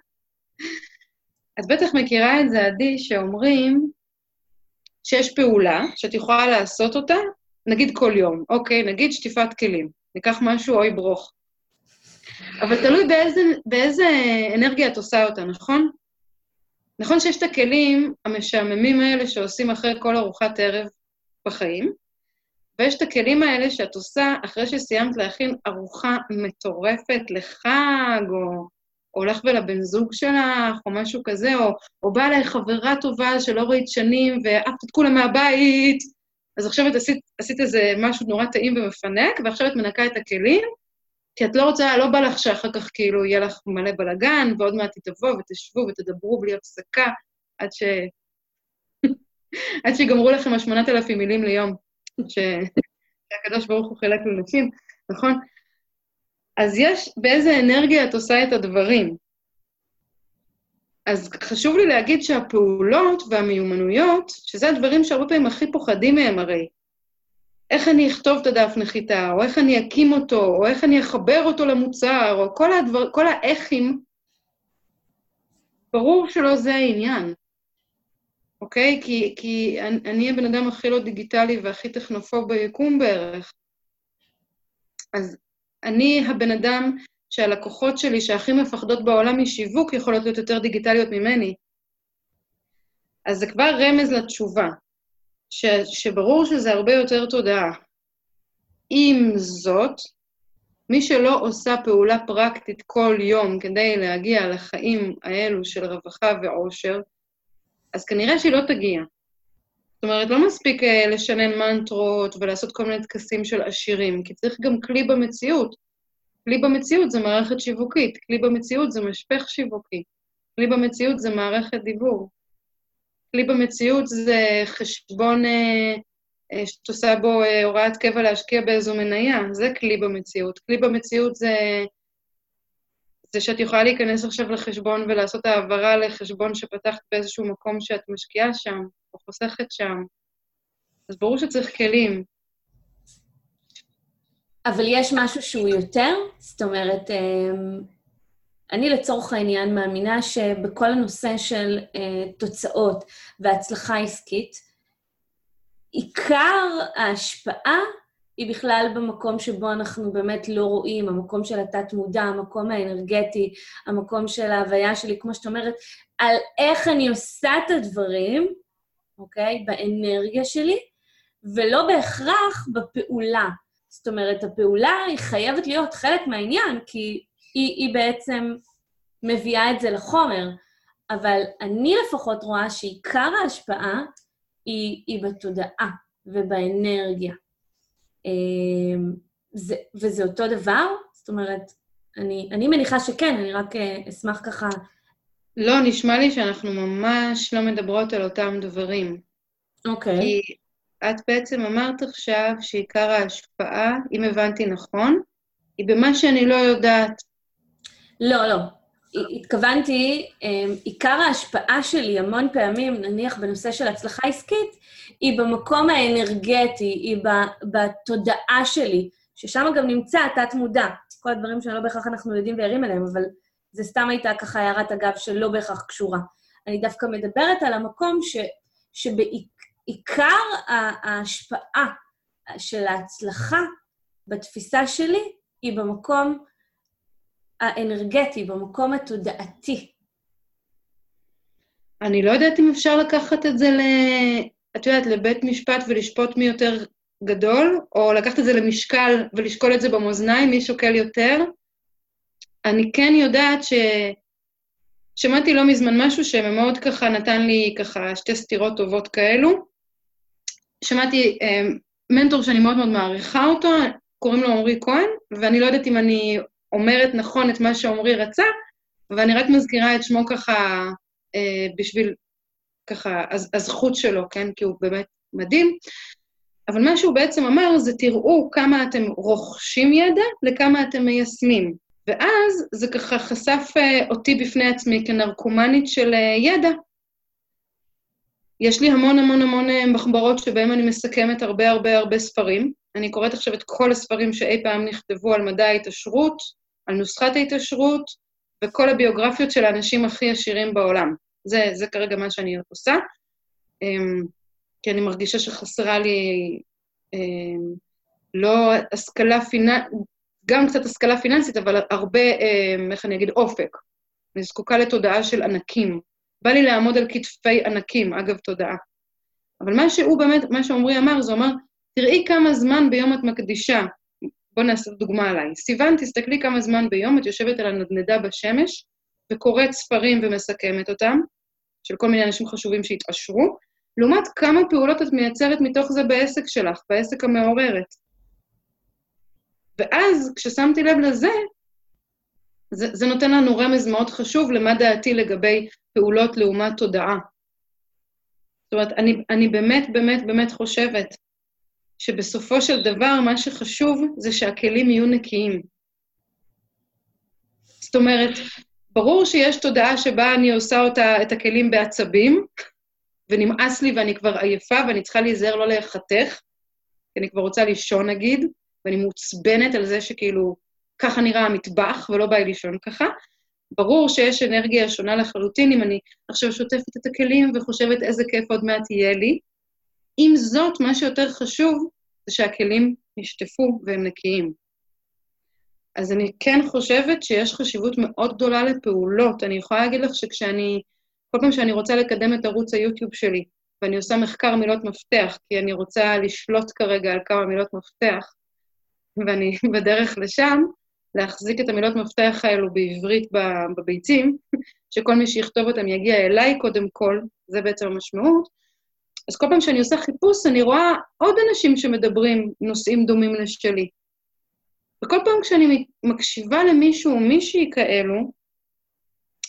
את בטח מכירה את זה, עדי, שאומרים שיש פעולה שאת יכולה לעשות אותה, נגיד כל יום, אוקיי, נגיד שטיפת כלים, ניקח משהו או יברוך. אבל תלוי באיזה, באיזה אנרגיה את עושה אותה, נכון? נכון שיש את הכלים המשעממים האלה שעושים אחרי כל ארוחת ערב בחיים, ויש את הכלים האלה שאת עושה אחרי שסיימת להכין ארוחה מטורפת לחג, או הולך ולבן זוג שלך, או משהו כזה, או, או באה אליי חברה טובה שלא ראית שנים ועפת את כולם מהבית, אז עכשיו את עשית, עשית איזה משהו נורא טעים ומפנק, ועכשיו את מנקה את הכלים, כי את לא רוצה, לא בא לך שאחר כך כאילו יהיה לך מלא בלאגן, ועוד מעט תבואו ותשבו ותדברו בלי הפסקה, עד ש... עד שיגמרו לכם השמונת אלפים מילים ליום. שהקדוש ברוך הוא חילק לנשים, נכון? אז יש באיזה אנרגיה את עושה את הדברים. אז חשוב לי להגיד שהפעולות והמיומנויות, שזה הדברים שהרבה פעמים הכי פוחדים מהם הרי, איך אני אכתוב את הדף נחיתה, או איך אני אקים אותו, או איך אני אחבר אותו למוצר, או כל הדבר, כל האיכים, ברור שלא זה העניין, אוקיי? כי, כי אני, הבן אדם הכי לא דיגיטלי והכי טכנופוב ביקום בערך. אז אני הבן אדם שהלקוחות שלי שהכי מפחדות בעולם משיווק יכולות להיות יותר דיגיטליות ממני. אז זה כבר רמז לתשובה, ש, שברור שזה הרבה יותר תודעה. עם זאת, מי שלא עושה פעולה פרקטית כל יום כדי להגיע לחיים האלו של רווחה ועושר, אז כנראה שהיא לא תגיע. זאת אומרת, לא מספיק uh, לשנן מנטרות ולעשות כל מיני טקסים של עשירים, כי צריך גם כלי במציאות. כלי במציאות זה מערכת שיווקית, כלי במציאות זה משפך שיווקי, כלי במציאות זה מערכת דיבור. כלי במציאות זה חשבון אה, אה, שאת עושה בו אה, הוראת קבע להשקיע באיזו מניה, זה כלי במציאות. כלי במציאות זה, זה שאת יכולה להיכנס עכשיו לחשבון ולעשות העברה לחשבון שפתחת באיזשהו מקום שאת משקיעה שם, או חוסכת שם. אז ברור שצריך כלים.
אבל יש משהו שהוא יותר? זאת אומרת, אני לצורך העניין מאמינה שבכל הנושא של uh, תוצאות והצלחה עסקית, עיקר ההשפעה היא בכלל במקום שבו אנחנו באמת לא רואים, המקום של התת-מודע, המקום האנרגטי, המקום של ההוויה שלי, כמו שאת אומרת, על איך אני עושה את הדברים, אוקיי? באנרגיה שלי, ולא בהכרח בפעולה. זאת אומרת, הפעולה היא חייבת להיות חלק מהעניין, כי היא, היא בעצם מביאה את זה לחומר, אבל אני לפחות רואה שעיקר ההשפעה היא, היא בתודעה ובאנרגיה. אמ, זה, וזה אותו דבר? זאת אומרת, אני, אני מניחה שכן, אני רק אה, אשמח ככה...
לא, נשמע לי שאנחנו ממש לא מדברות על אותם דברים.
אוקיי. Okay.
כי את בעצם אמרת עכשיו שעיקר ההשפעה, אם הבנתי נכון, היא במה שאני לא יודעת.
לא, לא. התכוונתי, אמ, עיקר ההשפעה שלי המון פעמים, נניח בנושא של הצלחה עסקית, היא במקום האנרגטי, היא בתודעה שלי, ששם גם נמצא התת-מודע. כל הדברים שלא בהכרח אנחנו יודעים וערים אליהם, אבל זה סתם הייתה ככה הערת אגב שלא בהכרח קשורה. אני דווקא מדברת על המקום ש, שבעיקר ההשפעה של ההצלחה בתפיסה שלי היא במקום האנרגטי, במקום התודעתי.
אני לא יודעת אם אפשר לקחת את זה ל... את יודעת, לבית משפט ולשפוט מי יותר גדול, או לקחת את זה למשקל ולשקול את זה במאזניים, מי שוקל יותר. אני כן יודעת ש... שמעתי לא מזמן משהו שמאוד ככה נתן לי ככה שתי סתירות טובות כאלו. שמעתי אה, מנטור שאני מאוד מאוד מעריכה אותו, קוראים לו עמרי כהן, ואני לא יודעת אם אני אומרת נכון את מה שעמרי רצה, ואני רק מזכירה את שמו ככה אה, בשביל, ככה, הז, הזכות שלו, כן? כי הוא באמת מדהים. אבל מה שהוא בעצם אמר זה, תראו כמה אתם רוכשים ידע לכמה אתם מיישמים. ואז זה ככה חשף אה, אותי בפני עצמי כנרקומנית של אה, ידע. יש לי המון המון המון אה, מחברות שבהן אני מסכמת הרבה הרבה הרבה ספרים. אני קוראת עכשיו את כל הספרים שאי פעם נכתבו על מדע ההתעשרות, על נוסחת ההתעשרות וכל הביוגרפיות של האנשים הכי עשירים בעולם. זה, זה כרגע מה שאני עושה, אמ, כי אני מרגישה שחסרה לי אמ, לא השכלה פיננסית, גם קצת השכלה פיננסית, אבל הרבה, אמ, איך אני אגיד, אופק. אני זקוקה לתודעה של ענקים. בא לי לעמוד על כתפי ענקים, אגב, תודעה. אבל מה שהוא באמת, מה שעמרי אמר, זה אומר, תראי כמה זמן ביום את מקדישה בואו נעשה דוגמה עליי. סיוון, תסתכלי כמה זמן ביום את יושבת על הנדנדה בשמש וקוראת ספרים ומסכמת אותם, של כל מיני אנשים חשובים שהתעשרו, לעומת כמה פעולות את מייצרת מתוך זה בעסק שלך, בעסק המעוררת. ואז, כששמתי לב לזה, זה, זה נותן לנו רמז מאוד חשוב למה דעתי לגבי פעולות לעומת תודעה. זאת אומרת, אני, אני באמת, באמת, באמת חושבת שבסופו של דבר מה שחשוב זה שהכלים יהיו נקיים. זאת אומרת, ברור שיש תודעה שבה אני עושה אותה, את הכלים בעצבים, ונמאס לי ואני כבר עייפה ואני צריכה להיזהר לא להיחתך, כי אני כבר רוצה לישון נגיד, ואני מעוצבנת על זה שכאילו ככה נראה המטבח ולא בא לי לישון ככה. ברור שיש אנרגיה שונה לחלוטין אם אני עכשיו שוטפת את הכלים וחושבת איזה כיף עוד מעט יהיה לי. עם זאת, מה שיותר חשוב זה שהכלים נשטפו והם נקיים. אז אני כן חושבת שיש חשיבות מאוד גדולה לפעולות. אני יכולה להגיד לך שכשאני, כל פעם שאני רוצה לקדם את ערוץ היוטיוב שלי, ואני עושה מחקר מילות מפתח, כי אני רוצה לשלוט כרגע על כמה מילות מפתח, ואני בדרך לשם, להחזיק את המילות מפתח האלו בעברית בביצים, שכל מי שיכתוב אותם יגיע אליי קודם כל, זה בעצם המשמעות. אז כל פעם שאני עושה חיפוש, אני רואה עוד אנשים שמדברים נושאים דומים לשלי. וכל פעם כשאני מקשיבה למישהו או מישהי כאלו,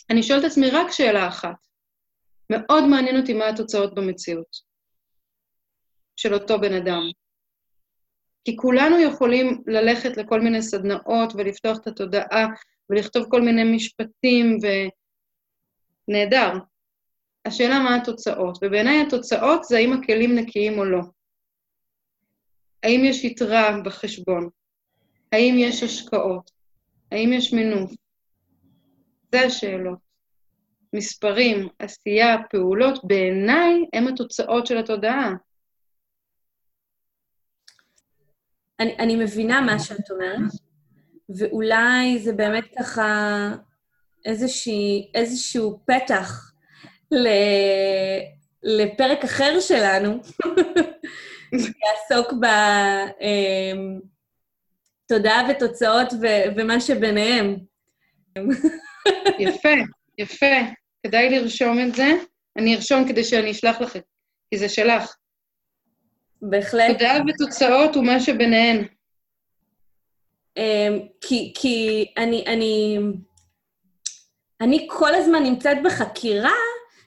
אני שואלת את עצמי רק שאלה אחת. מאוד מעניין אותי מה התוצאות במציאות של אותו בן אדם. כי כולנו יכולים ללכת לכל מיני סדנאות ולפתוח את התודעה ולכתוב כל מיני משפטים, ונהדר. השאלה מה התוצאות, ובעיניי התוצאות זה האם הכלים נקיים או לא. האם יש יתרה בחשבון? האם יש השקעות? האם יש מינוף? זה השאלות. מספרים, עשייה, פעולות, בעיניי הם התוצאות של התודעה.
אני, אני מבינה מה שאת אומרת, ואולי זה באמת ככה איזושהי, איזשהו פתח לפרק אחר שלנו, שיעסוק בתודעה אמ, ותוצאות ו, ומה שביניהם.
יפה, יפה. כדאי לרשום את זה. אני ארשום כדי שאני אשלח לכם, כי זה שלך.
בהחלט.
תודעה ותוצאות ומה שביניהן.
אמ, כי, כי אני, אני, אני כל הזמן נמצאת בחקירה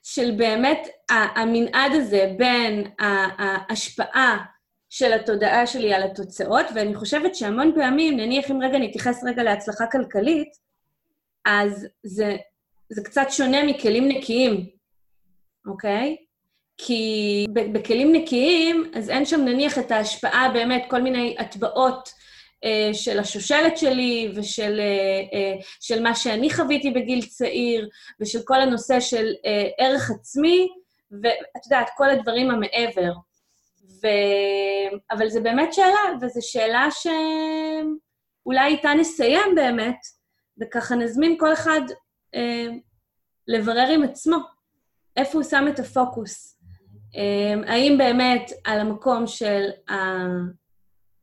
של באמת המנעד הזה בין ההשפעה של התודעה שלי על התוצאות, ואני חושבת שהמון פעמים, נניח אם רגע נתייחס רגע להצלחה כלכלית, אז זה, זה קצת שונה מכלים נקיים, אוקיי? כי בכלים נקיים, אז אין שם נניח את ההשפעה באמת, כל מיני הטבעות של השושלת שלי ושל אה, אה, של מה שאני חוויתי בגיל צעיר, ושל כל הנושא של אה, ערך עצמי, ואת יודעת, כל הדברים המעבר. ו... אבל זו באמת שאלה, וזו שאלה שאולי איתה נסיים באמת, וככה נזמין כל אחד אה, לברר עם עצמו איפה הוא שם את הפוקוס. אמ, האם באמת על המקום של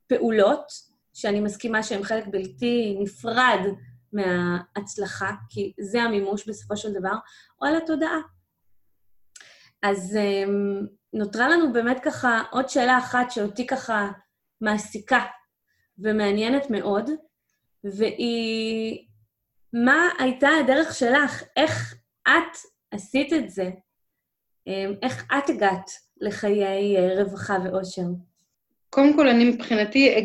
הפעולות, שאני מסכימה שהן חלק בלתי נפרד מההצלחה, כי זה המימוש בסופו של דבר, או על התודעה. אז אמ, נותרה לנו באמת ככה עוד שאלה אחת שאותי ככה מעסיקה ומעניינת מאוד, והיא, מה הייתה הדרך שלך? איך את עשית את זה אמ, איך את הגעת לחיי אה, רווחה ואושר?
קודם כל, אני מבחינתי,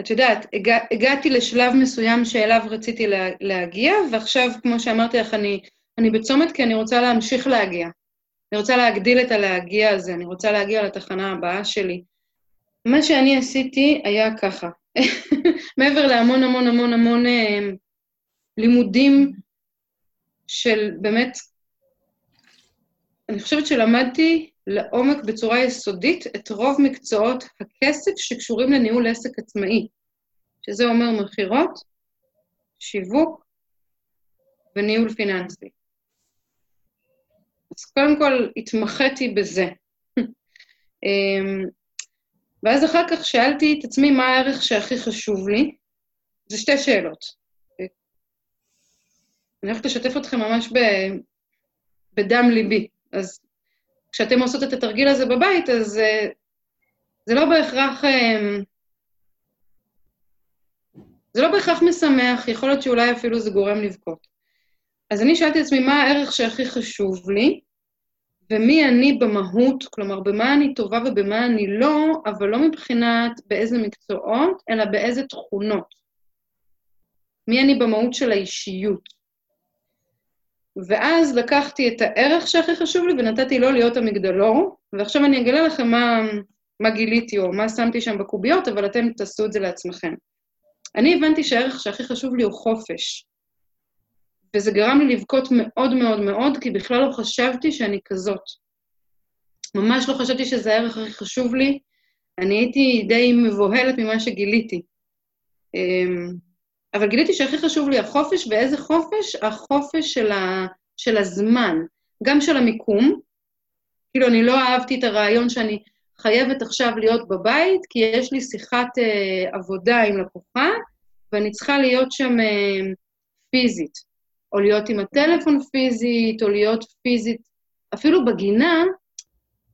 את יודעת, הגע, הגעתי לשלב מסוים שאליו רציתי לה, להגיע, ועכשיו, כמו שאמרתי לך, אני, אני בצומת כי אני רוצה להמשיך להגיע. אני רוצה להגדיל את הלהגיע הזה, אני רוצה להגיע לתחנה הבאה שלי. מה שאני עשיתי היה ככה. מעבר להמון המון המון המון אה, לימודים של באמת אני חושבת שלמדתי לעומק בצורה יסודית את רוב מקצועות הכסף שקשורים לניהול עסק עצמאי, שזה אומר מכירות, שיווק וניהול פיננסי. אז קודם כל התמחיתי בזה. אמ, ואז אחר כך שאלתי את עצמי מה הערך שהכי חשוב לי. זה שתי שאלות. אני הולכת לשתף אתכם ממש ב... בדם ליבי. אז כשאתם עושות את התרגיל הזה בבית, אז uh, זה לא בהכרח... Um, זה לא בהכרח משמח, יכול להיות שאולי אפילו זה גורם לבכות. אז אני שאלתי את עצמי מה הערך שהכי חשוב לי, ומי אני במהות, כלומר, במה אני טובה ובמה אני לא, אבל לא מבחינת באיזה מקצועות, אלא באיזה תכונות. מי אני במהות של האישיות. ואז לקחתי את הערך שהכי חשוב לי ונתתי לו להיות המגדלור, ועכשיו אני אגלה לכם מה, מה גיליתי או מה שמתי שם בקוביות, אבל אתם תעשו את זה לעצמכם. אני הבנתי שהערך שהכי חשוב לי הוא חופש. וזה גרם לי לבכות מאוד מאוד מאוד, כי בכלל לא חשבתי שאני כזאת. ממש לא חשבתי שזה הערך הכי חשוב לי. אני הייתי די מבוהלת ממה שגיליתי. אמ, אבל גיליתי שהכי חשוב לי החופש, ואיזה חופש? החופש של, ה, של הזמן, גם של המיקום. כאילו, אני לא אהבתי את הרעיון שאני חייבת עכשיו להיות בבית, כי יש לי שיחת אה, עבודה עם לקוחה, ואני צריכה להיות שם אה, פיזית. או להיות עם הטלפון פיזית, או להיות פיזית, אפילו בגינה,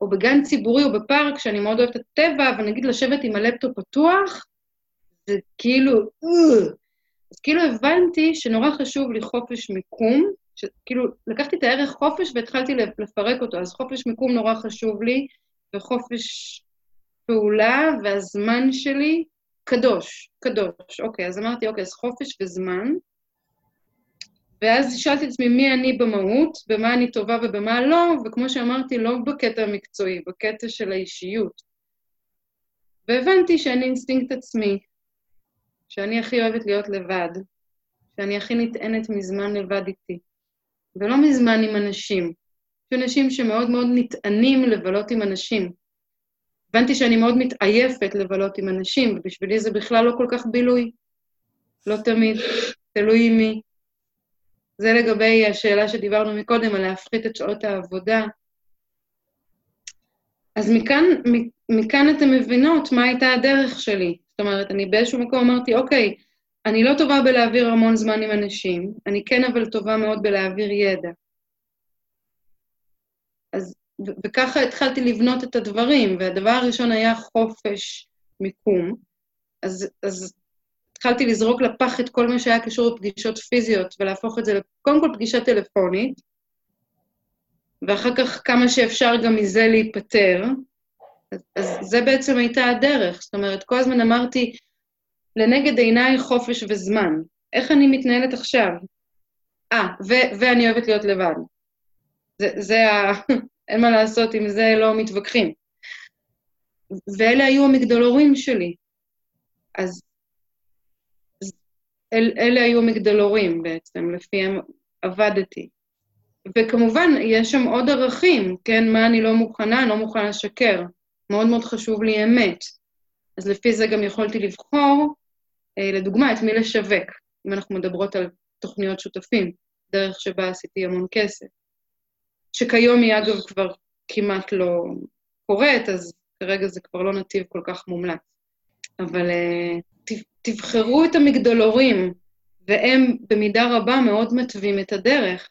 או בגן ציבורי או בפארק, שאני מאוד אוהבת את הטבע, אבל נגיד לשבת עם הלפטופ פתוח, זה כאילו, אז כאילו הבנתי שנורא חשוב לי חופש מיקום, כאילו לקחתי את הערך חופש והתחלתי לפרק אותו, אז חופש מיקום נורא חשוב לי, וחופש פעולה והזמן שלי קדוש, קדוש. אוקיי, אז אמרתי, אוקיי, אז חופש וזמן, ואז שאלתי את עצמי מי אני במהות, במה אני טובה ובמה לא, וכמו שאמרתי, לא בקטע המקצועי, בקטע של האישיות. והבנתי שאני אינסטינקט עצמי, שאני הכי אוהבת להיות לבד, שאני הכי נטענת מזמן לבד איתי, ולא מזמן עם אנשים. יש אנשים שמאוד מאוד נטענים לבלות עם אנשים. הבנתי שאני מאוד מתעייפת לבלות עם אנשים, ובשבילי זה בכלל לא כל כך בילוי. לא תמיד, תלוי מי. זה לגבי השאלה שדיברנו מקודם, על להפחית את שעות העבודה. אז מכאן, מכאן אתן מבינות מה הייתה הדרך שלי. אומרת, אני באיזשהו מקום אמרתי, אוקיי, אני לא טובה בלהעביר המון זמן עם אנשים, אני כן אבל טובה מאוד בלהעביר ידע. אז, וככה התחלתי לבנות את הדברים, והדבר הראשון היה חופש מיקום. אז, אז התחלתי לזרוק לפח את כל מה שהיה קשור לפגישות פיזיות ולהפוך את זה, קודם כל פגישה טלפונית, ואחר כך כמה שאפשר גם מזה להיפטר. אז, אז זה בעצם הייתה הדרך. זאת אומרת, כל הזמן אמרתי, לנגד עיניי חופש וזמן. איך אני מתנהלת עכשיו? אה, ואני אוהבת להיות לבד. זה, ה... אין מה לעשות, עם זה לא מתווכחים. ואלה היו המגדלורים שלי. אז אל, אלה היו המגדלורים בעצם, לפיהם עבדתי. וכמובן, יש שם עוד ערכים, כן? מה אני לא מוכנה? אני לא מוכנה לשקר. מאוד מאוד חשוב לי אמת. אז לפי זה גם יכולתי לבחור, אה, לדוגמה, את מי לשווק, אם אנחנו מדברות על תוכניות שותפים, דרך שבה עשיתי המון כסף. שכיום היא אגב כבר כמעט לא קורית, אז כרגע זה כבר לא נתיב כל כך מומלץ. אבל אה, תבחרו את המגדלורים, והם במידה רבה מאוד מתווים את הדרך.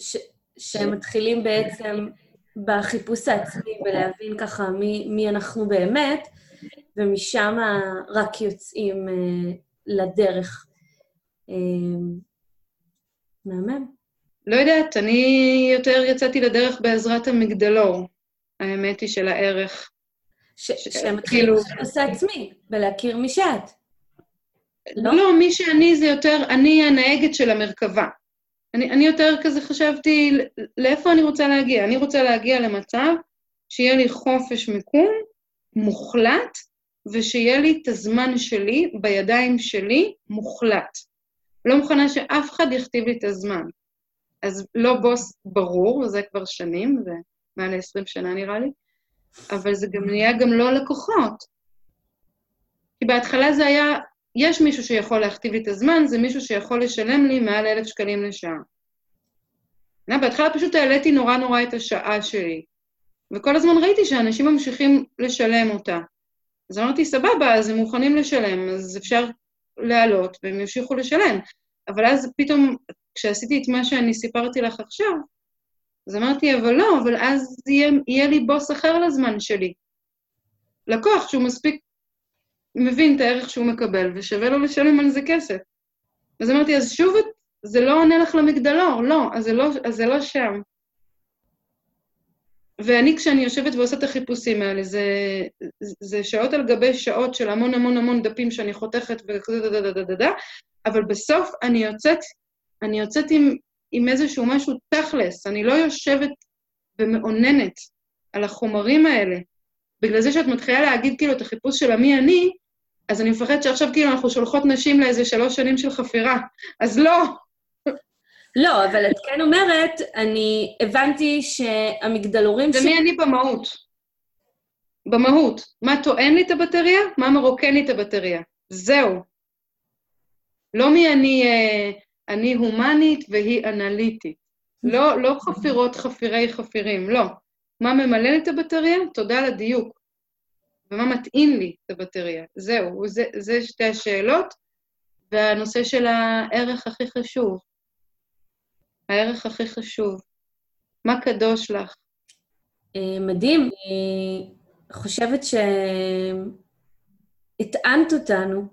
ש, שהם מתחילים בעצם בחיפוש העצמי ולהבין ככה מי, מי אנחנו באמת, ומשם רק יוצאים אה, לדרך. אה, מהמם.
לא יודעת, אני יותר יצאתי לדרך בעזרת המגדלור, האמת היא של הערך
שהם מתחילים כאילו... בחיפוש העצמי, ולהכיר מי שאת.
לא? לא, מי שאני זה יותר, אני הנהגת של המרכבה. אני, אני יותר כזה חשבתי, לאיפה אני רוצה להגיע? אני רוצה להגיע למצב שיהיה לי חופש מיקום מוחלט, ושיהיה לי את הזמן שלי בידיים שלי מוחלט. לא מוכנה שאף אחד יכתיב לי את הזמן. אז לא בוס ברור, זה כבר שנים, זה מעל 20 שנה נראה לי, אבל זה גם נהיה גם לא לקוחות. כי בהתחלה זה היה, יש מישהו שיכול להכתיב לי את הזמן, זה מישהו שיכול לשלם לי מעל אלף שקלים לשעה. בהתחלה פשוט העליתי נורא נורא את השעה שלי, וכל הזמן ראיתי שאנשים ממשיכים לשלם אותה. אז אמרתי, סבבה, אז הם מוכנים לשלם, אז אפשר להעלות, והם ימשיכו לשלם. אבל אז פתאום, כשעשיתי את מה שאני סיפרתי לך עכשיו, אז אמרתי, אבל לא, אבל אז יהיה, יהיה לי בוס אחר לזמן שלי. לקוח שהוא מספיק מבין את הערך שהוא מקבל, ושווה לו לשלם על זה כסף. אז אמרתי, אז שוב, זה לא עונה לך למגדלור, לא, אז זה לא, אז זה לא שם. ואני, כשאני יושבת ועושה את החיפושים האלה, זה, זה שעות על גבי שעות של המון המון המון דפים שאני חותכת וכזה דה דה דה דה דה דה, אבל בסוף אני יוצאת, אני יוצאת עם, עם איזשהו משהו תכלס, אני לא יושבת ומאוננת על החומרים האלה. בגלל זה שאת מתחילה להגיד כאילו את החיפוש של המי אני, אז אני מפחדת שעכשיו כאילו אנחנו שולחות נשים לאיזה שלוש שנים של חפירה. אז לא.
לא, אבל את כן אומרת, אני הבנתי שהמגדלורים...
זה ש... מי אני במהות. במהות. מה טוען לי את הבטריה? מה מרוקן לי את הבטריה. זהו. לא מי אני, אה, אני הומנית והיא אנליטית. לא, לא חפירות חפירי חפירים, לא. מה ממלא לי את הבטריה? תודה על הדיוק. ומה מתאים לי את הבטריה. זהו, זה, זה שתי השאלות. והנושא של הערך הכי חשוב. הערך הכי חשוב. מה קדוש לך?
אה, מדהים. אני חושבת שהטענת אותנו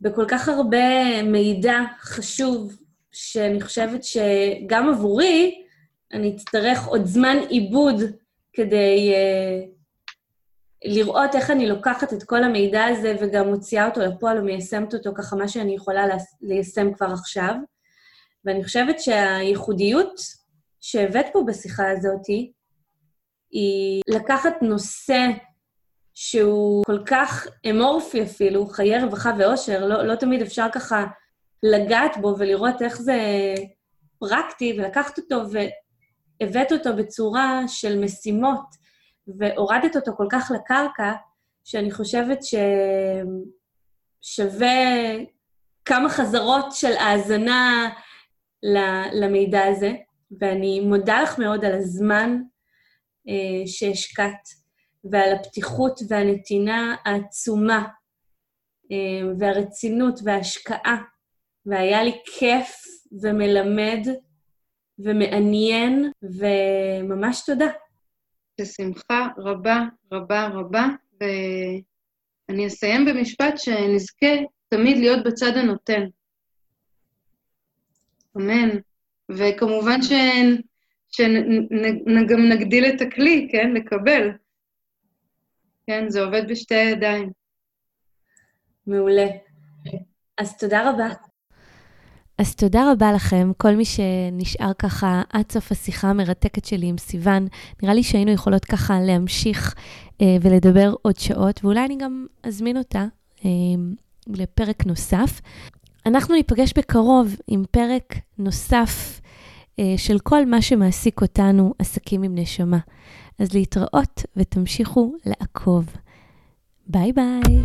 בכל כך הרבה מידע חשוב, שאני חושבת שגם עבורי, אני אצטרך עוד זמן עיבוד כדי uh, לראות איך אני לוקחת את כל המידע הזה וגם מוציאה אותו לפועל ומיישמת אותו ככה מה שאני יכולה ליישם כבר עכשיו. ואני חושבת שהייחודיות שהבאת פה בשיחה הזאת היא לקחת נושא שהוא כל כך אמורפי אפילו, חיי רווחה ואושר, לא, לא תמיד אפשר ככה לגעת בו ולראות איך זה פרקטי, ולקחת אותו והבאת אותו בצורה של משימות, והורדת אותו כל כך לקרקע, שאני חושבת ששווה כמה חזרות של האזנה למידע הזה, ואני מודה לך מאוד על הזמן אה, שהשקעת. ועל הפתיחות והנתינה העצומה, אה, והרצינות וההשקעה, והיה לי כיף ומלמד ומעניין, וממש תודה.
בשמחה רבה רבה רבה, ואני אסיים במשפט שנזכה תמיד להיות בצד הנותן. אמן. וכמובן שגם נגדיל את הכלי, כן? לקבל. כן, זה עובד בשתי ידיים.
מעולה. אז תודה רבה.
אז תודה רבה לכם, כל מי שנשאר ככה עד סוף השיחה המרתקת שלי עם סיוון. נראה לי שהיינו יכולות ככה להמשיך אה, ולדבר עוד שעות, ואולי אני גם אזמין אותה אה, לפרק נוסף. אנחנו ניפגש בקרוב עם פרק נוסף אה, של כל מה שמעסיק אותנו, עסקים עם נשמה. אז להתראות ותמשיכו לעקוב. ביי ביי.